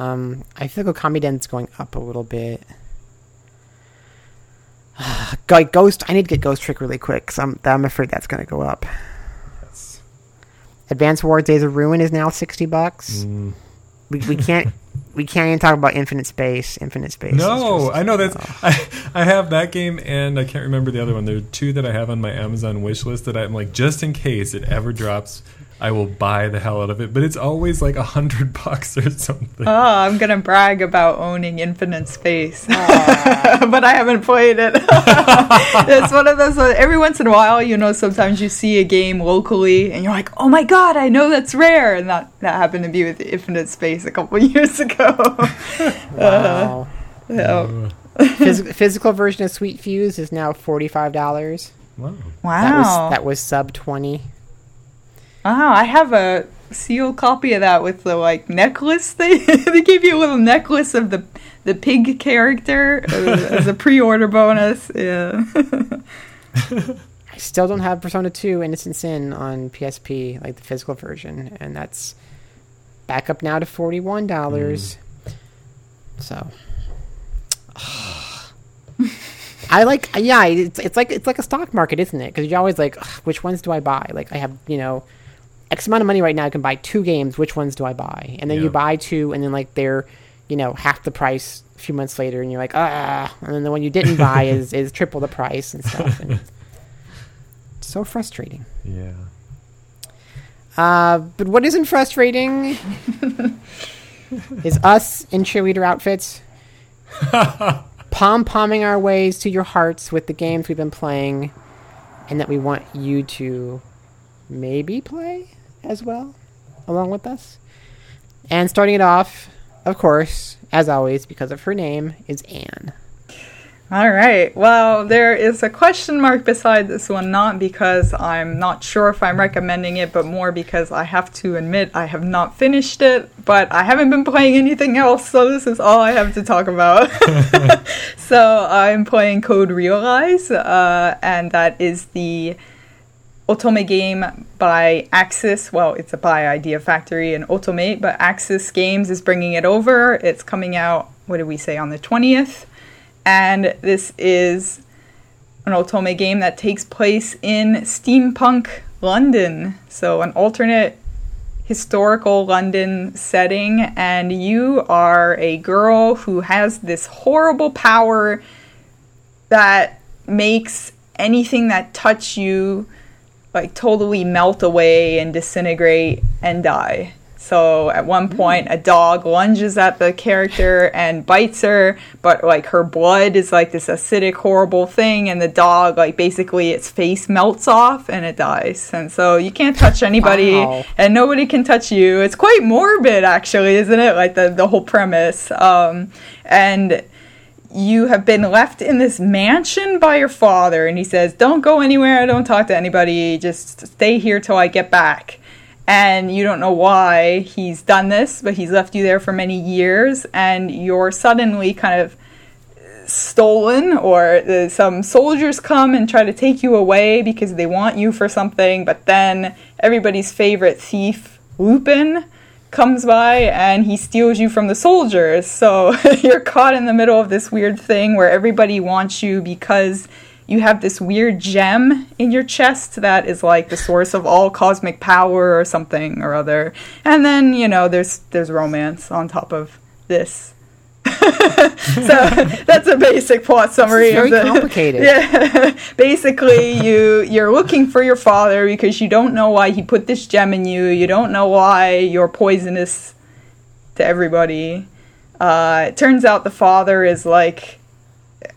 Um, I feel like Okamiden's going up a little bit. like Ghost, I need to get Ghost Trick really quick because I'm I'm afraid that's going to go up. Advanced Wars Days of Ruin is now sixty bucks. mm. We we can't we can't even talk about Infinite Space. Infinite Space. No, just- I know that's. I, I have that game, and I can't remember the other one. There are two that I have on my Amazon wish list that I'm like, just in case it ever drops, I will buy the hell out of it. But it's always like a hundred bucks or something. Oh, I'm gonna brag about owning Infinite Space, but I haven't played it. it's one of those. uh, Every once in a while, you know, sometimes you see a game locally, and you're like, "Oh my god, I know that's rare," and that that happened to be with Infinite Space a couple years ago. Wow. So, Phys- physical version of Sweet Fuse is now forty five dollars. wow. That was wow, that was sub twenty. Wow! I have a sealed copy of that with the like necklace. thing. they give you a little necklace of the the pig character uh, as a pre-order bonus. Yeah. I still don't have Persona 2 Innocent Sin on PSP, like the physical version, and that's back up now to $41. So I like yeah, it's it's like it's like a stock market, isn't it? Cuz you're always like, which ones do I buy? Like I have, you know, X amount of money right now, I can buy two games, which ones do I buy? And then Yeah. you buy two and then like they're, you know, half the price a few months later and you're like, ah, and then the one you didn't buy is is triple the price and stuff. And so frustrating. Yeah. Uh, but what isn't frustrating is us in cheerleader outfits, pom pomming our ways to your hearts with the games we've been playing, and that we want you to maybe play as well, along with us. And starting it off, of course, as always, because of her name, is Anne. All right. Well, there is a question mark beside this one, not because I'm not sure if I'm recommending it, but more because I have to admit I have not finished it, but I haven't been playing anything else, so this is all I have to talk about. so I'm playing Code Realize, uh, and that is the Otome game by Aksys. Well, it's a by Idea Factory and Otomate, but Aksys Games is bringing it over. It's coming out, what did we say, on the 20th? And this is an Otome game that takes place in steampunk London. So, an alternate historical London setting, and you are a girl who has this horrible power that makes anything that touch you like totally melt away and disintegrate and die. So at one point, a dog lunges at the character and bites her, but like her blood is like this acidic, horrible thing, and the dog, like basically its face melts off and it dies. And so you can't touch anybody, Wow. and nobody can touch you. It's quite morbid, actually, isn't it? Like the, the whole premise. Um, and you have been left in this mansion by your father. And he says don't go anywhere. Don't talk to anybody. Just stay here till i get back. And you don't know why he's done this but he's left you there for many years. And you're suddenly kind of stolen or some soldiers come and try to take you away because they want you for something. But then everybody's favorite thief lupin comes by and he steals you from the soldiers. So you're caught in the middle of this weird thing where everybody wants you because you have this weird gem in your chest that is like the source of all cosmic power or something or other. And then, you know, there's there's romance on top of this. so that's a basic plot summary. very of the, complicated. Yeah, basically, you you're looking for your father because you don't know why he put this gem in you. You don't know why you're poisonous to everybody. Uh, it turns out the father is like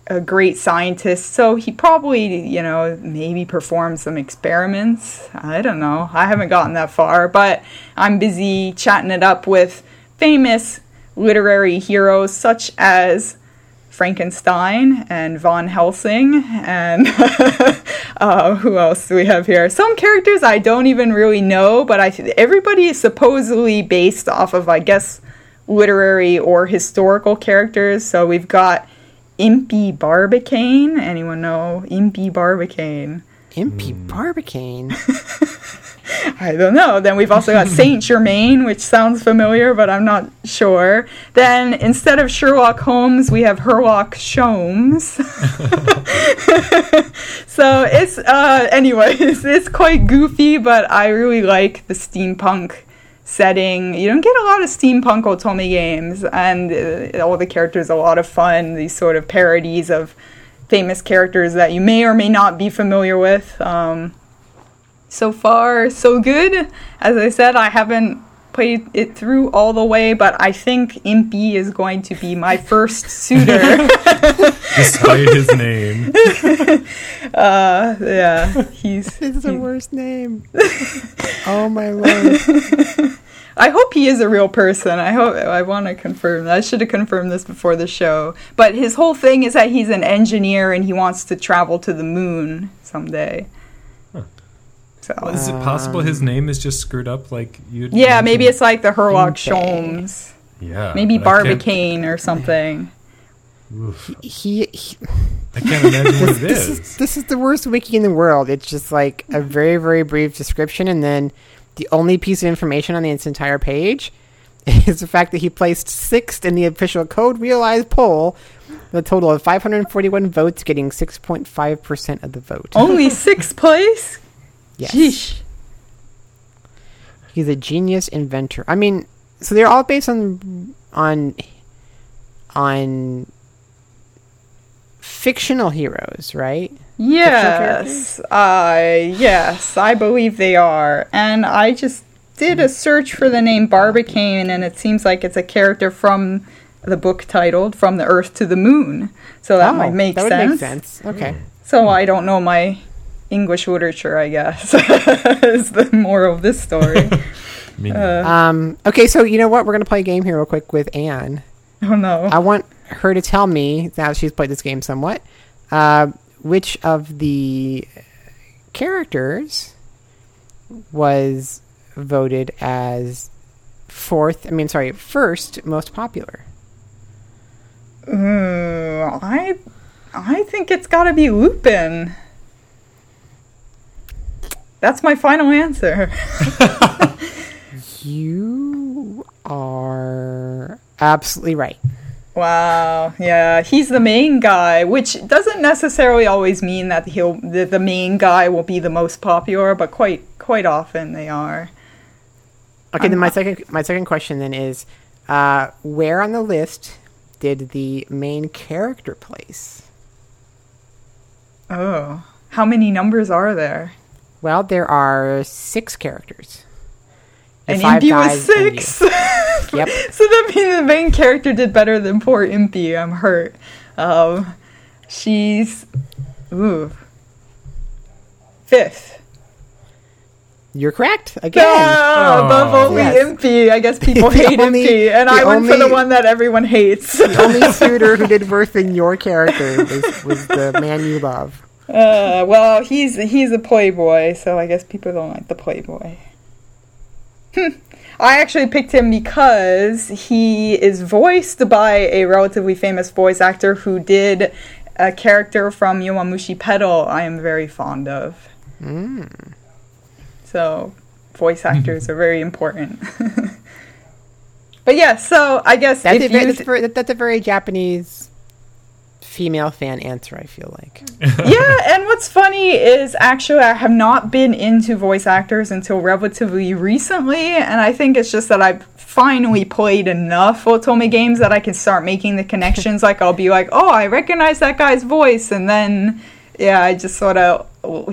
a great scientist, so he probably, you know, maybe performed some experiments. I don't know. I haven't gotten that far, but I'm busy chatting it up with famous literary heroes such as Frankenstein and Von Helsing, and Uh, who else do we have here? Some characters I don't even really know, but I everybody is supposedly based off of, I guess, literary or historical characters. So we've got Impey Barbicane. Anyone know Impey Barbicane? Impey Barbicane. I don't know. Then we've also got Saint Germain, which sounds familiar, but I'm not sure. Then instead of Sherlock Holmes, we have Herlock Sholmes. so it's uh, anyways, it's quite goofy, but I really like the steampunk setting. You don't get a lot of steampunk Otome games, and uh, all the characters are a lot of fun. These sort of parodies of famous characters that you may or may not be familiar with. Um, so far, so good. As I said, I haven't played it through all the way, but I think Impey is going to be my first suitor. Despite his name. uh, yeah, he's. This is the worst name. oh my lord. I hope he is a real person. I hope I want to confirm. I should have confirmed this before the show. But his whole thing is that he's an engineer and he wants to travel to the moon someday. So Well, is it possible his um, name is just screwed up like you? yeah, maybe it's like the Herlock Sholmes, yeah. maybe but I can't- Barbicane or something. Oof. He, he I can't imagine what it this is. is this is the worst wiki in the world. It's just like a very very brief description, and then the only piece of information on the entire page is the fact that he placed sixth in the official Code Realized poll, with a total of 541 votes, getting 6.5 percent of the vote. Only sixth place. Yes, Sheesh. he's a genius inventor. I mean, so they're all based on on on fictional heroes, right? Yes, uh, yes, I believe they are. And I just did a search for the name Barbicane, and it seems like it's a character from the book titled "From the Earth to the Moon." So that Oh, might make that sense. would make sense. Okay. So I don't know my English literature. I guess is the moral of this story. Uh. Um, okay, so you know what? We're gonna play a game here real quick with Anne. oh no! I want her to tell me now she's played this game somewhat, uh, which of the characters was voted as fourth. I mean, sorry, first most popular. Ooh, I I think it's got to be Lupin. That's my final answer. You are absolutely right. Wow, yeah, he's the main guy, which doesn't necessarily always mean that he'll the, the main guy will be the most popular, but quite quite often they are. Okay, then my second my second question then is, uh, where on the list did the main character place? Oh, how many numbers are there? Well, there are six characters. The And five Impey was guys and you. six. Yep. so that means the main character did better than poor Impey. I'm hurt. Um, she's ooh fifth. You're correct again. Ah, Oh. above only Yes. Impey. I guess people The hate only- Impey, and I went for the one that everyone hates. The only suitor who did worse than your character was, was the man you love. Uh, well, he's he's a playboy, so I guess people don't like the playboy. Hmm. I actually picked him because he is voiced by a relatively famous voice actor who did a character from Yowamushi Pedal I am very fond of. So, voice actors are very important. but yeah, so I guess That's, if a, very, you that's, very, that- that's a very Japanese female fan answer, I feel like. yeah, and what's funny is actually I have not been into voice actors until relatively recently, and I think it's just that I've finally played enough Otome games that I can start making the connections. like I'll be like, oh, I recognize that guy's voice, and then yeah, I just sort of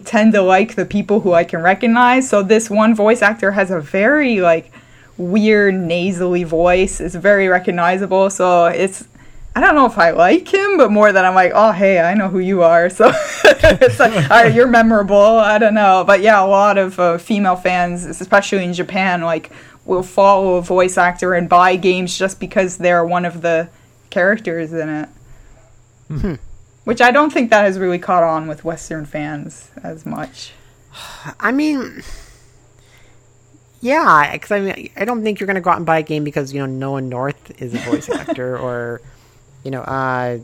tend to like the people who I can recognize. So this one voice actor has a very like weird nasally voice. It's very recognizable. So it's I don't know if I like him, but more that I'm like, oh hey, I know who you are. So it's like, all right, you're memorable. I don't know, but yeah, a lot of uh, female fans, especially in Japan, like will follow a voice actor and buy games just because they're one of the characters in it. which I don't think that has really caught on with Western fans as much. I mean, yeah, because I mean, I don't think you're gonna go out and buy a game because you know Nolan North is a voice actor or you know uh,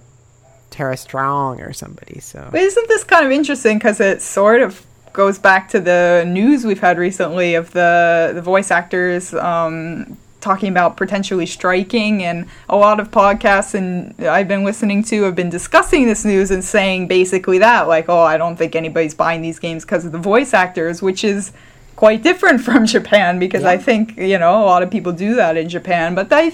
Tara Strong or somebody. So But isn't this kind of interesting because it sort of goes back to the news we've had recently of the the voice actors um, talking about potentially striking, and a lot of podcasts and I've been listening to have been discussing this news and saying basically that, like, oh, I don't think anybody's buying these games because of the voice actors, which is quite different from Japan because I think you know a lot of people do that in Japan, but I,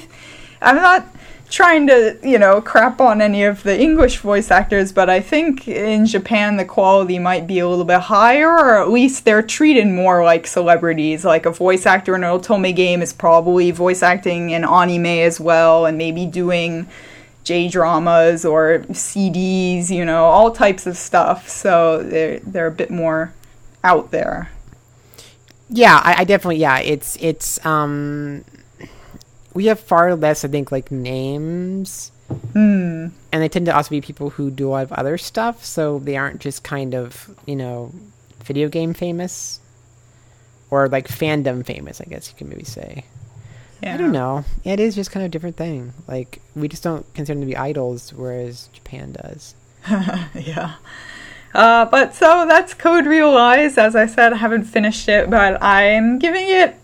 I'm not trying to you know crap on any of the English voice actors, but I think in Japan the quality might be a little bit higher, or at least they're treated more like celebrities. Like a voice actor in an Otome game is probably voice acting in anime as well, and maybe doing. J dramas or CDs, you know, all types of stuff. So they're they're a bit more out there. yeah, I, I definitely yeah. It's it's um, we have far less I think like names, Hmm. and they tend to also be people who do a lot of other stuff, so they aren't just kind of you know video game famous or like fandom famous. I guess you can maybe say. Yeah. I don't know. It is just kind of a different thing. Like we just don't consider them to be idols, whereas Japan does. yeah. Uh, but so that's Code Realize. As I said, I haven't finished it, but I'm giving it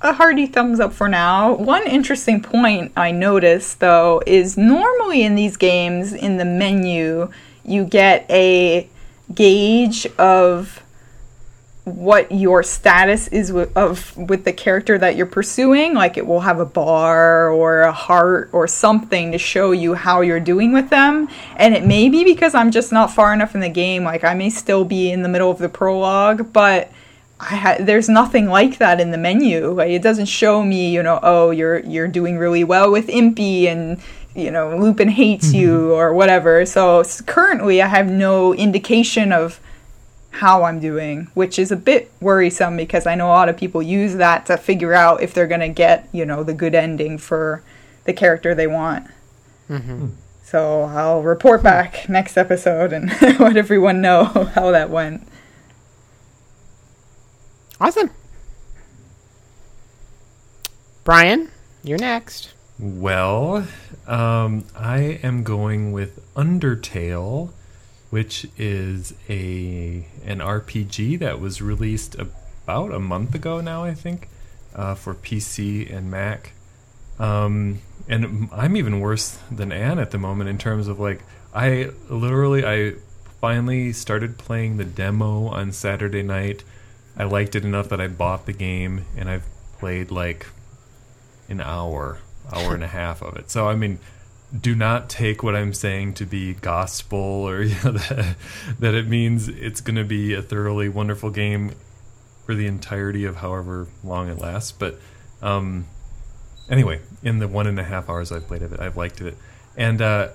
a hearty thumbs up for now. One interesting point I noticed, though, is normally in these games, in the menu, you get a gauge of what your status is with, of with the character that you're pursuing. Like it will have a bar or a heart or something to show you how you're doing with them. And it may be because I'm just not far enough in the game. Like I may still be in the middle of the prologue but ha- there's nothing like that in the menu like it doesn't show me you know oh you're you're doing really well with Impey and you know Lupin hates mm-hmm. you or whatever. So currently I have no indication of how I'm doing, which is a bit worrisome because I know a lot of people use that to figure out if they're going to get, you know, the good ending for the character they want. Mm-hmm. Hmm. So I'll report back next episode and let everyone know how that went. Awesome. Brian, you're next. Well, um, I am going with Undertale, which is a an RPG that was released about a month ago now, I think, uh, for PC and Mac. Um, and I'm even worse than Anne at the moment in terms of like I literally I finally started playing the demo on Saturday night. I liked it enough that I bought the game and I've played like an hour, hour and a half of it. So I mean, do not take what I'm saying to be gospel or you know, that, that it means it's going to be a thoroughly wonderful game for the entirety of however long it lasts. But um, anyway, in the one and a half hours I've played of it, I've liked it. And uh,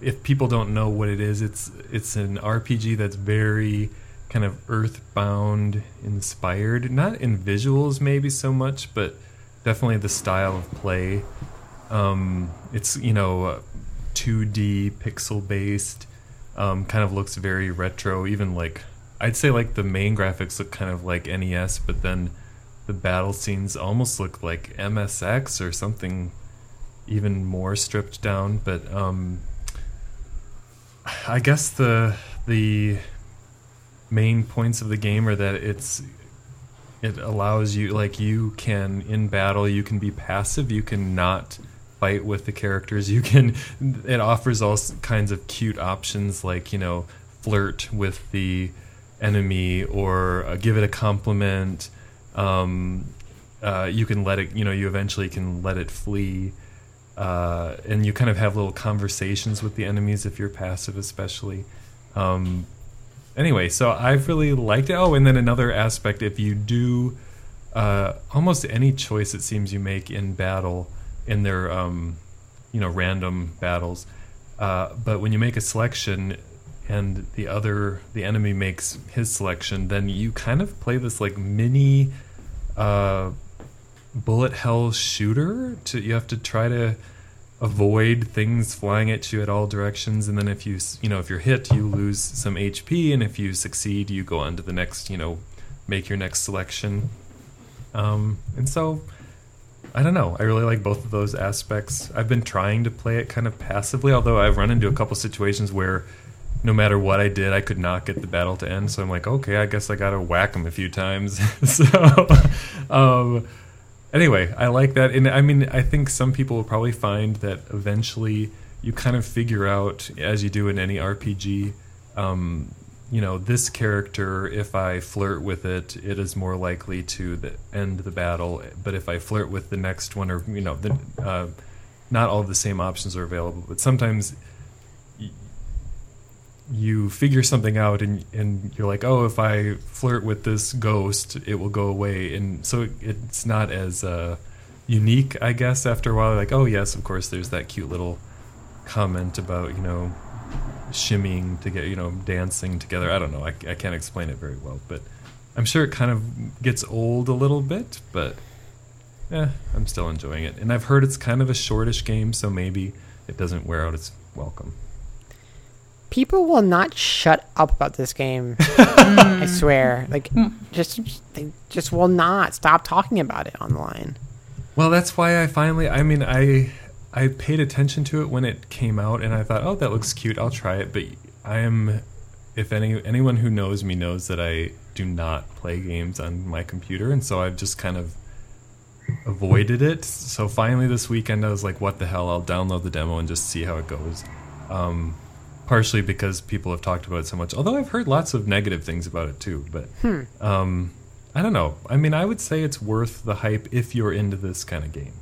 if people don't know what it is, it's it's an RPG that's very kind of earthbound inspired, not in visuals maybe so much, but definitely the style of play. Um, it's you know, uh, 2D pixel based. Um, kind of looks very retro. Even like I'd say like the main graphics look kind of like NES, but then the battle scenes almost look like MSX or something even more stripped down. But um, I guess the the main points of the game are that it's it allows you like you can in battle you can be passive you can not fight with the characters you can it offers all kinds of cute options like you know flirt with the enemy or uh, give it a compliment um, uh, you can let it you know you eventually can let it flee uh, and you kind of have little conversations with the enemies if you're passive especially um, anyway, so I've really liked it. Oh, and then another aspect, if you do uh, almost any choice it seems you make in battle, in their um, you know random battles, uh, but when you make a selection and the other the enemy makes his selection, then you kind of play this like mini uh, bullet hell shooter. To you have to try to avoid things flying at you at all directions and then if you you know if you're hit you lose some hp and if you succeed you go on to the next you know make your next selection. Um, and so i don't know. I really like both of those aspects. I've been trying to play it kind of passively although i've run into a couple situations where no matter what i did i could not get the battle to end. So i'm like okay i guess i gotta whack them a few times. So um, anyway, I like that, and I mean, I think some people will probably find that eventually you kind of figure out, as you do in any RPG, um, you know, this character, if I flirt with it, it is more likely to the, end the battle. But if I flirt with the next one, or you know, the, uh, not all the same options are available, but sometimes you figure something out and and you're like, oh, if I flirt with this ghost, it will go away, and so it's not as uh, unique, I guess. After a while, like, oh yes, of course, there's that cute little comment about you know shimmying to get you know dancing together. I don't know, I, I can't explain it very well, but I'm sure it kind of gets old a little bit, but eh, I'm still enjoying it, and I've heard it's kind of a shortish game, so maybe it doesn't wear out its welcome. People will not shut up about this game. I swear. Like, just they just will not stop talking about it online. Well, that's why I finally. I mean, I I paid attention to it when it came out, and I thought, oh, that looks cute. I'll try it. But I am, if any anyone who knows me knows that I do not play games on my computer, and so I've just kind of avoided it. So finally, this weekend, I was like, what the hell? I'll download the demo and just see how it goes. Um, partially because people have talked about it so much. Although I've heard lots of negative things about it too. But um, I don't know. I mean, I would say it's worth the hype if you're into this kind of game.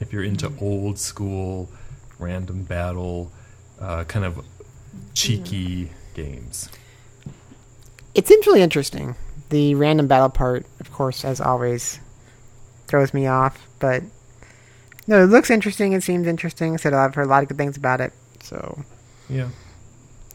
If you're into old school, random battle, uh, kind of cheeky games. It seems really interesting. The random battle part, of course, as always, throws me off. But no, it looks interesting. It seems interesting. So I've heard a lot of good things about it. So Yeah.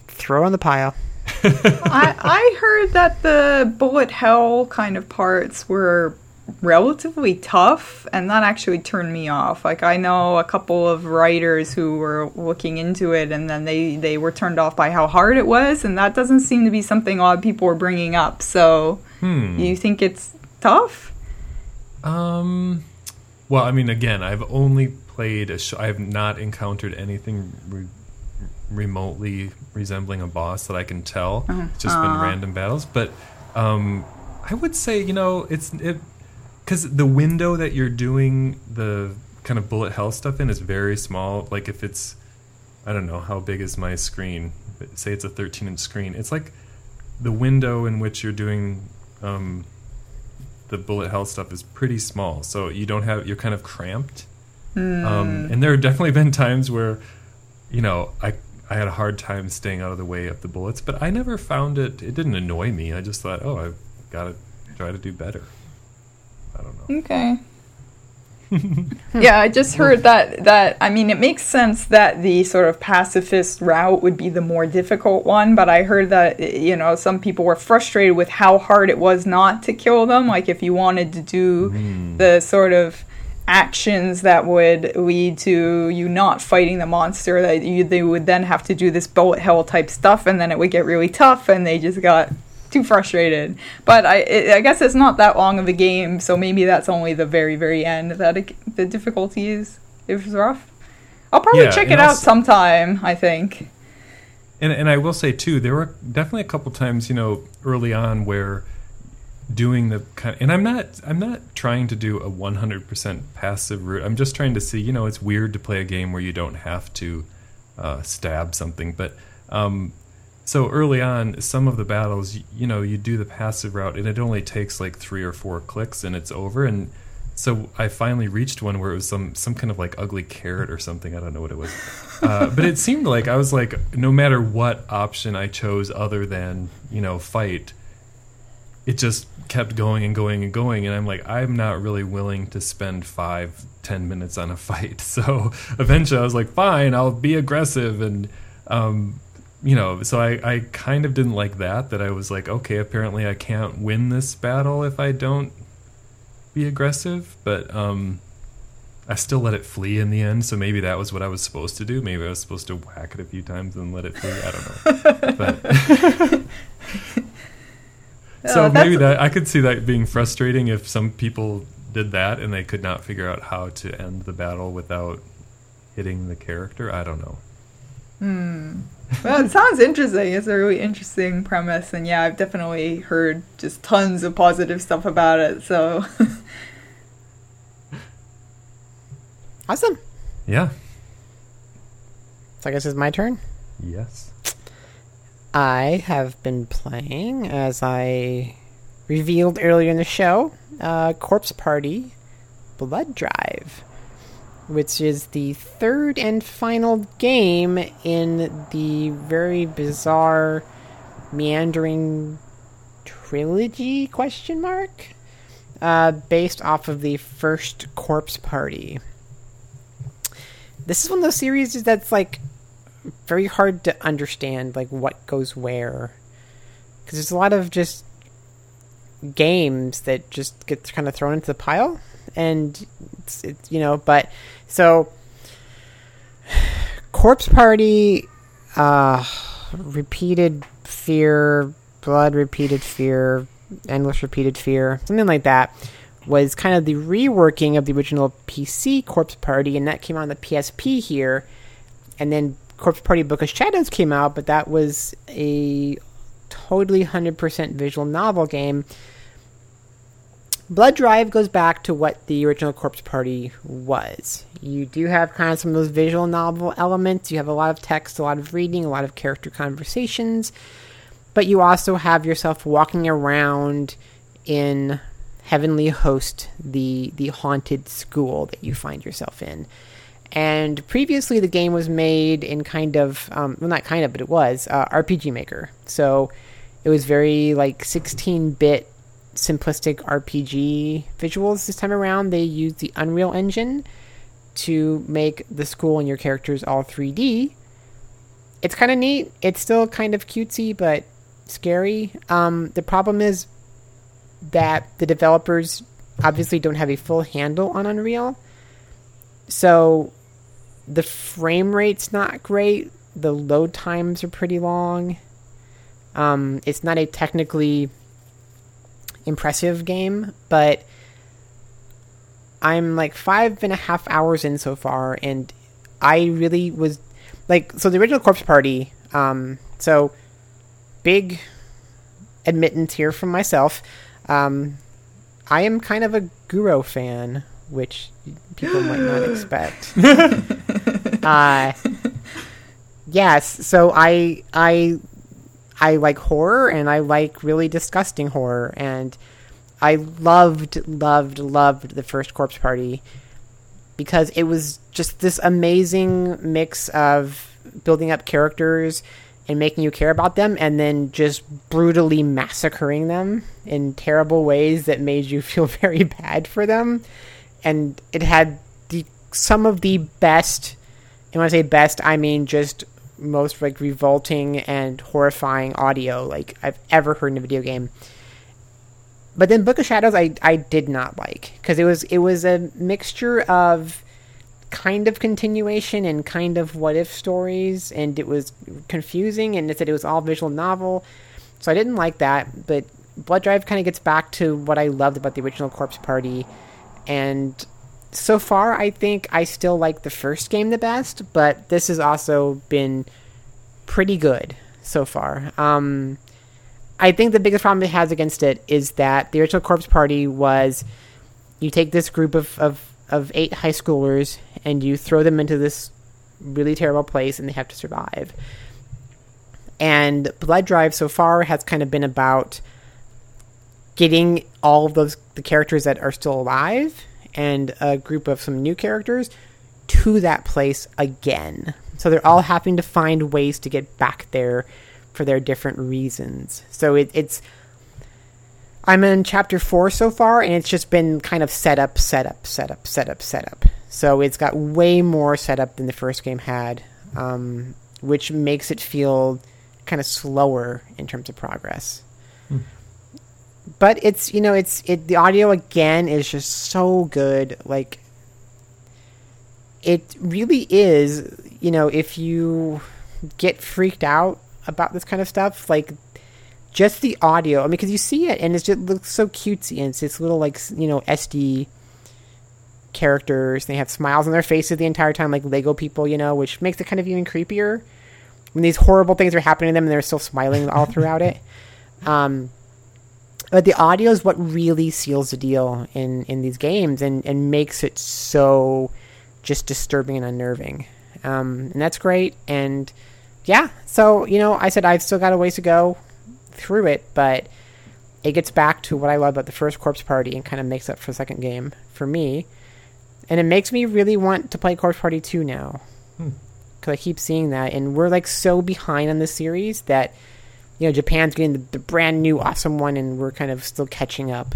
throw it on the pile. I, I heard that the bullet hell kind of parts were relatively tough and that actually turned me off like i know a couple of writers who were looking into it and then they they were turned off by how hard it was and that doesn't seem to be something a lot of people were bringing up so Hmm. you think it's tough Um. Well, I mean, again, I've only played a. Sh- I have not encountered anything re- remotely resembling a boss that I can tell. It's just been random battles, but um, I would say you know it's it because the window that you're doing the kind of bullet hell stuff in is very small. Like if it's, I don't know how big is my screen. Say it's a 13 inch screen. It's like the window in which you're doing. Um, the bullet hell stuff is pretty small, so you don't have you're kind of cramped. Um, and there have definitely been times where, you know, I I had a hard time staying out of the way of the bullets, but I never found it. It didn't annoy me. I just thought, oh, I've got to try to do better. I don't know. Okay. yeah, I just heard that that I mean it makes sense that the sort of pacifist route would be the more difficult one, but I heard that you know some people were frustrated with how hard it was not to kill them. Like if you wanted to do hmm. the sort of actions that would lead to you not fighting the monster, that you they would then have to do this bullet hell type stuff, and then it would get really tough, and they just got too frustrated. But I, it, I guess it's not that long of a game, so maybe that's only the very, very end that it, the difficulty is is rough. I'll probably Yeah, check it out also- sometime. I think. And and I will say too, there were definitely a couple times, you know, early on where doing the kind and I'm not I'm not trying to do a 100% passive route. I'm just trying to see, you know, it's weird to play a game where you don't have to uh, stab something, but um, so early on, some of the battles, you know, you do the passive route, and it only takes like three or four clicks, and it's over. And so I finally reached one where it was some some kind of like ugly carrot or something. I don't know what it was, uh, but it seemed like I was like, no matter what option I chose other than you know fight, it just kept going and going and going and i'm like i'm not really willing to spend five ten minutes on a fight so eventually i was like fine i'll be aggressive and um you know so i i kind of didn't like that that i was like okay apparently i can't win this battle if i don't be aggressive but um I still let it flee in the end, so maybe that was what I was supposed to do. Maybe I was supposed to whack it a few times and let it flee. I don't know. but so Oh, maybe that I could see that being frustrating if some people did that and they could not figure out how to end the battle without hitting the character. I don't know. Hmm. Well, it sounds interesting. It's a really interesting premise, and yeah, I've definitely heard just tons of positive stuff about it. So, Awesome. Yeah. So I guess it's my turn. Yes. I have been playing, as I revealed earlier in the show, uh, Corpse Party Blood Drive, which is the third and final game in the very bizarre, meandering trilogy? Question mark. Uh, based off of the first Corpse Party. This is one of those series that's like very hard to understand like what goes where. Because there's a lot of just games that just get kind of thrown into the pile and it's, it's you know but so corpse party uh repeated fear blood repeated fear endless repeated fear something like that was kind of the reworking of the original pc corpse party and that came on the psp here and then Corpse Party Book of Shadows came out, but that was a totally 100% visual novel game. Blood Drive goes back to what the original Corpse Party was. You do have kind of some of those visual novel elements. You have a lot of text, a lot of reading, a lot of character conversations, but you also have yourself walking around in Heavenly Host, the the haunted school that you find yourself in. And previously, the game was made in kind of, um, well, not kind of, but it was uh, RPG Maker. So it was very like 16 bit simplistic RPG visuals this time around. They used the Unreal Engine to make the school and your characters all 3D. It's kind of neat. It's still kind of cutesy, but scary. Um, the problem is that the developers obviously don't have a full handle on Unreal. So the frame rate's not great. The load times are pretty long. Um, it's not a technically impressive game, but I'm like five and a half hours in so far, and I really was like, so the original Corpse Party. Um, so big admittance here from myself. Um, I am kind of a Guro fan, which people might not expect. uh, yes, so I I I like horror and I like really disgusting horror. And I loved loved loved the first Corpse Party because it was just this amazing mix of building up characters and making you care about them and then just brutally massacring them in terrible ways that made you feel very bad for them. And it had the some of the best and when I say best? I mean just most like revolting and horrifying audio like I've ever heard in a video game. But then Book of Shadows I I did not like because it was it was a mixture of kind of continuation and kind of what if stories and it was confusing and it said it was all visual novel. So I didn't like that but Blood Drive kind of gets back to what I loved about the original Corpse Party and so far I think I still like the first game the best but this has also been pretty good so far um I think the biggest problem it has against it is that the original Corpse Party was you take this group of, of, of eight high schoolers and you throw them into this really terrible place and they have to survive. And Blood Drive so far has kind of been about getting all of those the characters that are still alive and a group of some new characters to that place again. So they're all having to find ways to get back there for their different reasons. So it, it's I'm in chapter four so far, and it's just been kind of set up, set up, set up, set up, set up. So it's got way more setup than the first game had, um, which makes it feel kind of slower in terms of progress. But it's you know it's it the audio again is just so good. Like it really is, you know, if you get freaked out about this kind of stuff, like just the audio. I mean, because you see it and it just looks so cutesy and it's this little like you know SD characters. They have smiles on their faces the entire time, like Lego people, you know, which makes it kind of even creepier when these horrible things are happening to them and they're still smiling all throughout it. Um, but the audio is what really seals the deal in in these games and and makes it so just disturbing and unnerving. Um, and that's great. And yeah, so you know, I said I've still got a ways to go through it, but it gets back to what I love about the first Corpse Party and kind of makes up for the second game for me. And it makes me really want to play Corpse Party 2 now. Because I keep seeing that. And we're like so behind on this series that, you know, Japan's getting the, the brand new awesome one and we're kind of still catching up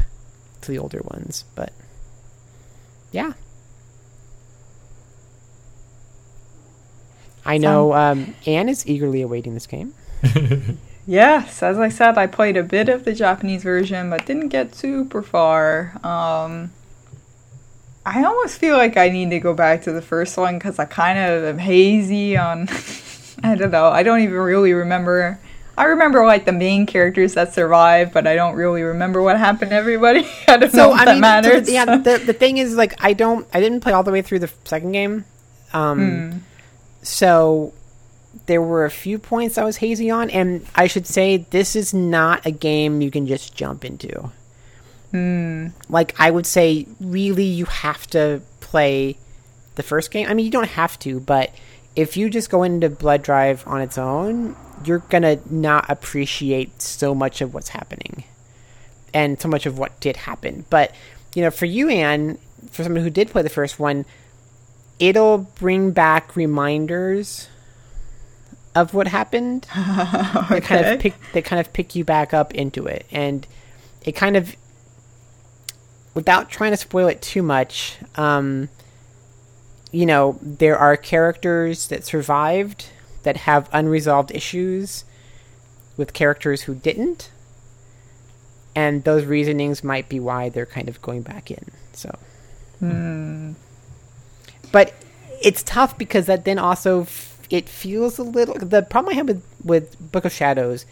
to the older ones. But yeah. I know um, Anne is eagerly awaiting this game. Yes, as I said, I played a bit of the Japanese version, but didn't get super far. Um, I almost feel like I need to go back to the first one because I kind of am hazy on. I don't know. I don't even really remember. I remember like the main characters that survived, but I don't really remember what happened to everybody. I don't know if that so matters. the- yeah, the, the thing is, like, I don't, I didn't play all the way through the second game. Um, so there were a few points I was hazy on, and I should say this is not a game you can just jump into. Like, I would say, really, you have to play the first game. I mean, you don't have to, but if you just go into Blood Drive on its own, you're gonna not appreciate so much of what's happening and so much of what did happen. But you know, for you, Anne, for someone who did play the first one, it'll bring back reminders of what happened. They kind of pick they kind of pick you back up into it, and it kind of, without trying to spoil it too much, um, you know, there are characters that survived that have unresolved issues with characters who didn't and those reasonings might be why they're kind of going back in. So, hmm. but it's tough because that then also f- it feels a little. The problem I had with with Book of Shadows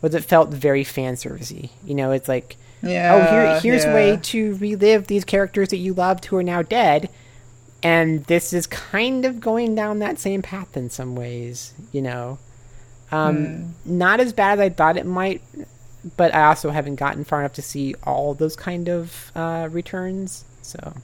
was it felt very fan servicey. You know, it's like, yeah, oh, here here's a way to relive these characters that you loved who are now dead. And this is kind of going down that same path in some ways, you know. Um, Not as bad as I thought it might, but I also haven't gotten far enough to see all those kind of uh, returns. So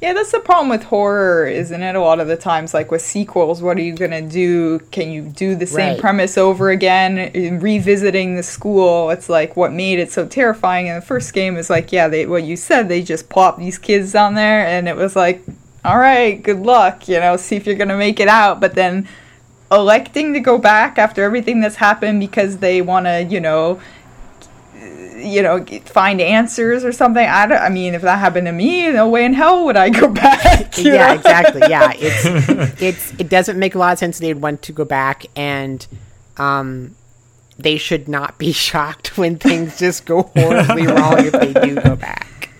Yeah, that's the problem with horror, isn't it? A lot of the times, like with sequels, what are you gonna do? Can you do the same Right. premise over again? Revisiting the school, it's like what made it so terrifying in the first game is like, yeah, they what you said, they just plopped these kids down there, and it was like, all right, good luck, you know, see if you're gonna make it out. But then electing to go back after everything that's happened because they want to, you know, you know, find answers or something. I, don't, I mean, if that happened to me, no way in hell would I go back. yeah, know? exactly. Yeah, it's it's it doesn't make a lot of sense they'd want to go back and um they should not be shocked when things just go horribly wrong if they do go back.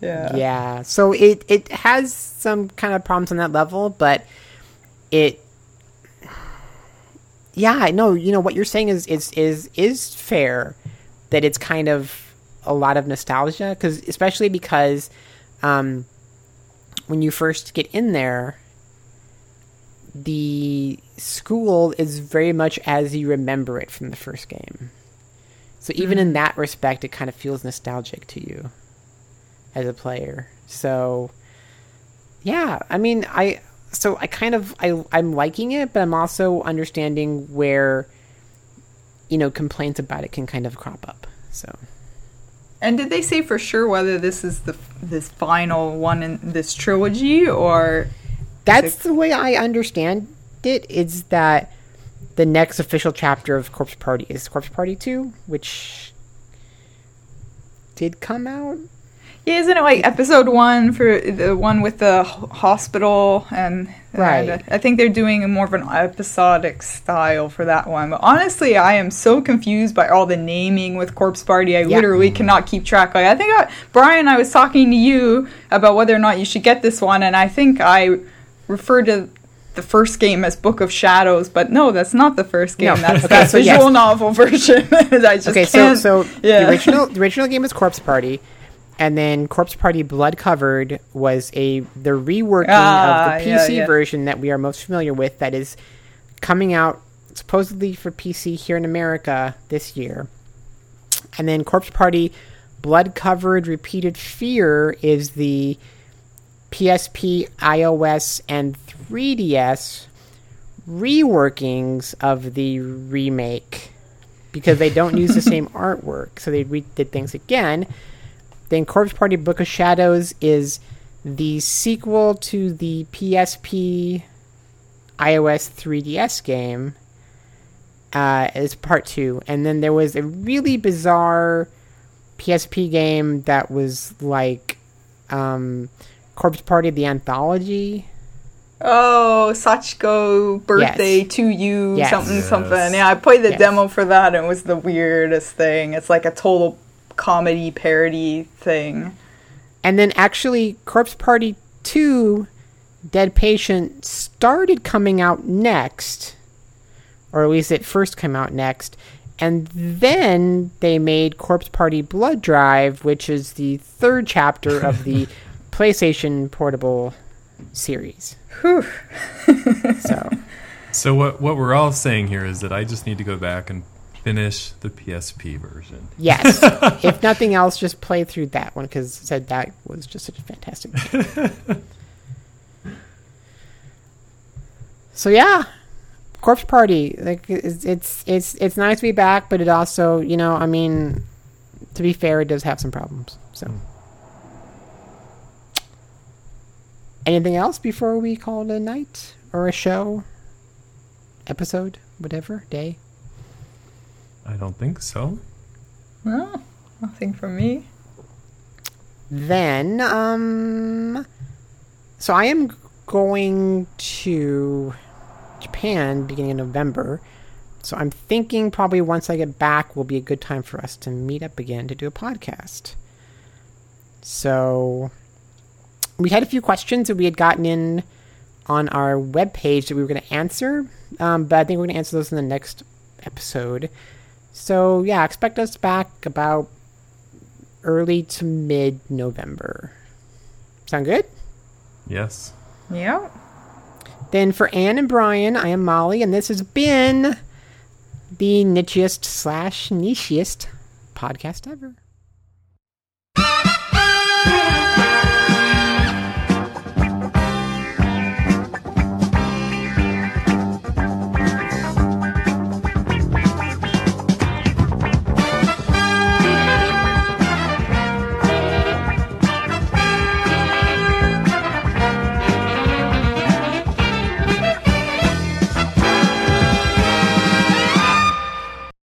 Yeah. Yeah. So it it has some kind of problems on that level, but it Yeah, I know, you know what you're saying is is is is fair that it's kind of a lot of nostalgia cuz especially because um when you first get in there the school is very much as you remember it from the first game. So even in that respect it kind of feels nostalgic to you as a player. So yeah, I mean, I so I kind of I I'm liking it, but I'm also understanding where you know complaints about it can kind of crop up. So And did they say for sure whether this is the this final one in this trilogy or that's the way I understand it. Is that the next official chapter of Corpse Party is Corpse Party Two, which did come out. Yeah, isn't it like episode one for the one with the hospital and Right. and I think they're doing a more of an episodic style for that one. But honestly, I am so confused by all the naming with Corpse Party. I Yeah. literally cannot keep track. Like I think I, Brian, I was talking to you about whether or not you should get this one, and I think I referred to the first game as Book of Shadows, but no, that's not the first game. No. That's Okay, the so visual yes. novel version. I just Okay, so can't. so yeah. the original the original game is Corpse Party, and then Corpse Party Blood Covered was a the reworking Ah, of the PC yeah. version that we are most familiar with. That is coming out supposedly for PC here in America this year, and then Corpse Party Blood Covered Repeated Fear is the PSP, iOS, and 3DS reworkings of the remake because they don't use the same artwork, so they re- did things again. Then Corpse Party Book of Shadows is the sequel to the PSP iOS 3DS game. Uh, is part two, and then there was a really bizarre PSP game that was like um, Corpse Party the Anthology. Oh, Sachiko birthday Yes. to you, Yes. something, Yes. something. Yeah, I played the Yes. demo for that and it was the weirdest thing. It's like a total comedy parody thing. And then actually, Corpse Party 2 Dead Patient started coming out next, or at least it first came out next. And then they made Corpse Party Blood Drive, which is the third chapter of the PlayStation Portable series. Whew. So, So what what we're all saying here is that I just need to go back and finish the PSP version. yes. if nothing else, just play through that one because said that was just such a fantastic game. so yeah, Corpse Party. Like it's, it's it's it's nice to be back, but it also, you know, I mean, to be fair, it does have some problems. So. Hmm. Anything else before we call it a night or a show, episode, whatever day? I don't think so. No, nothing from me. Then, um, so I am going to Japan beginning of November. So I'm thinking probably once I get back will be a good time for us to meet up again to do a podcast. So we had a few questions that we had gotten in on our webpage that we were going to answer, um, but I think we're going to answer those in the next episode. So yeah, expect us back about early to mid November. Sound good? Yes. Yeah. Then for Anne and Brian, I am Molly, and this has been the nichiest slash nichiest podcast ever.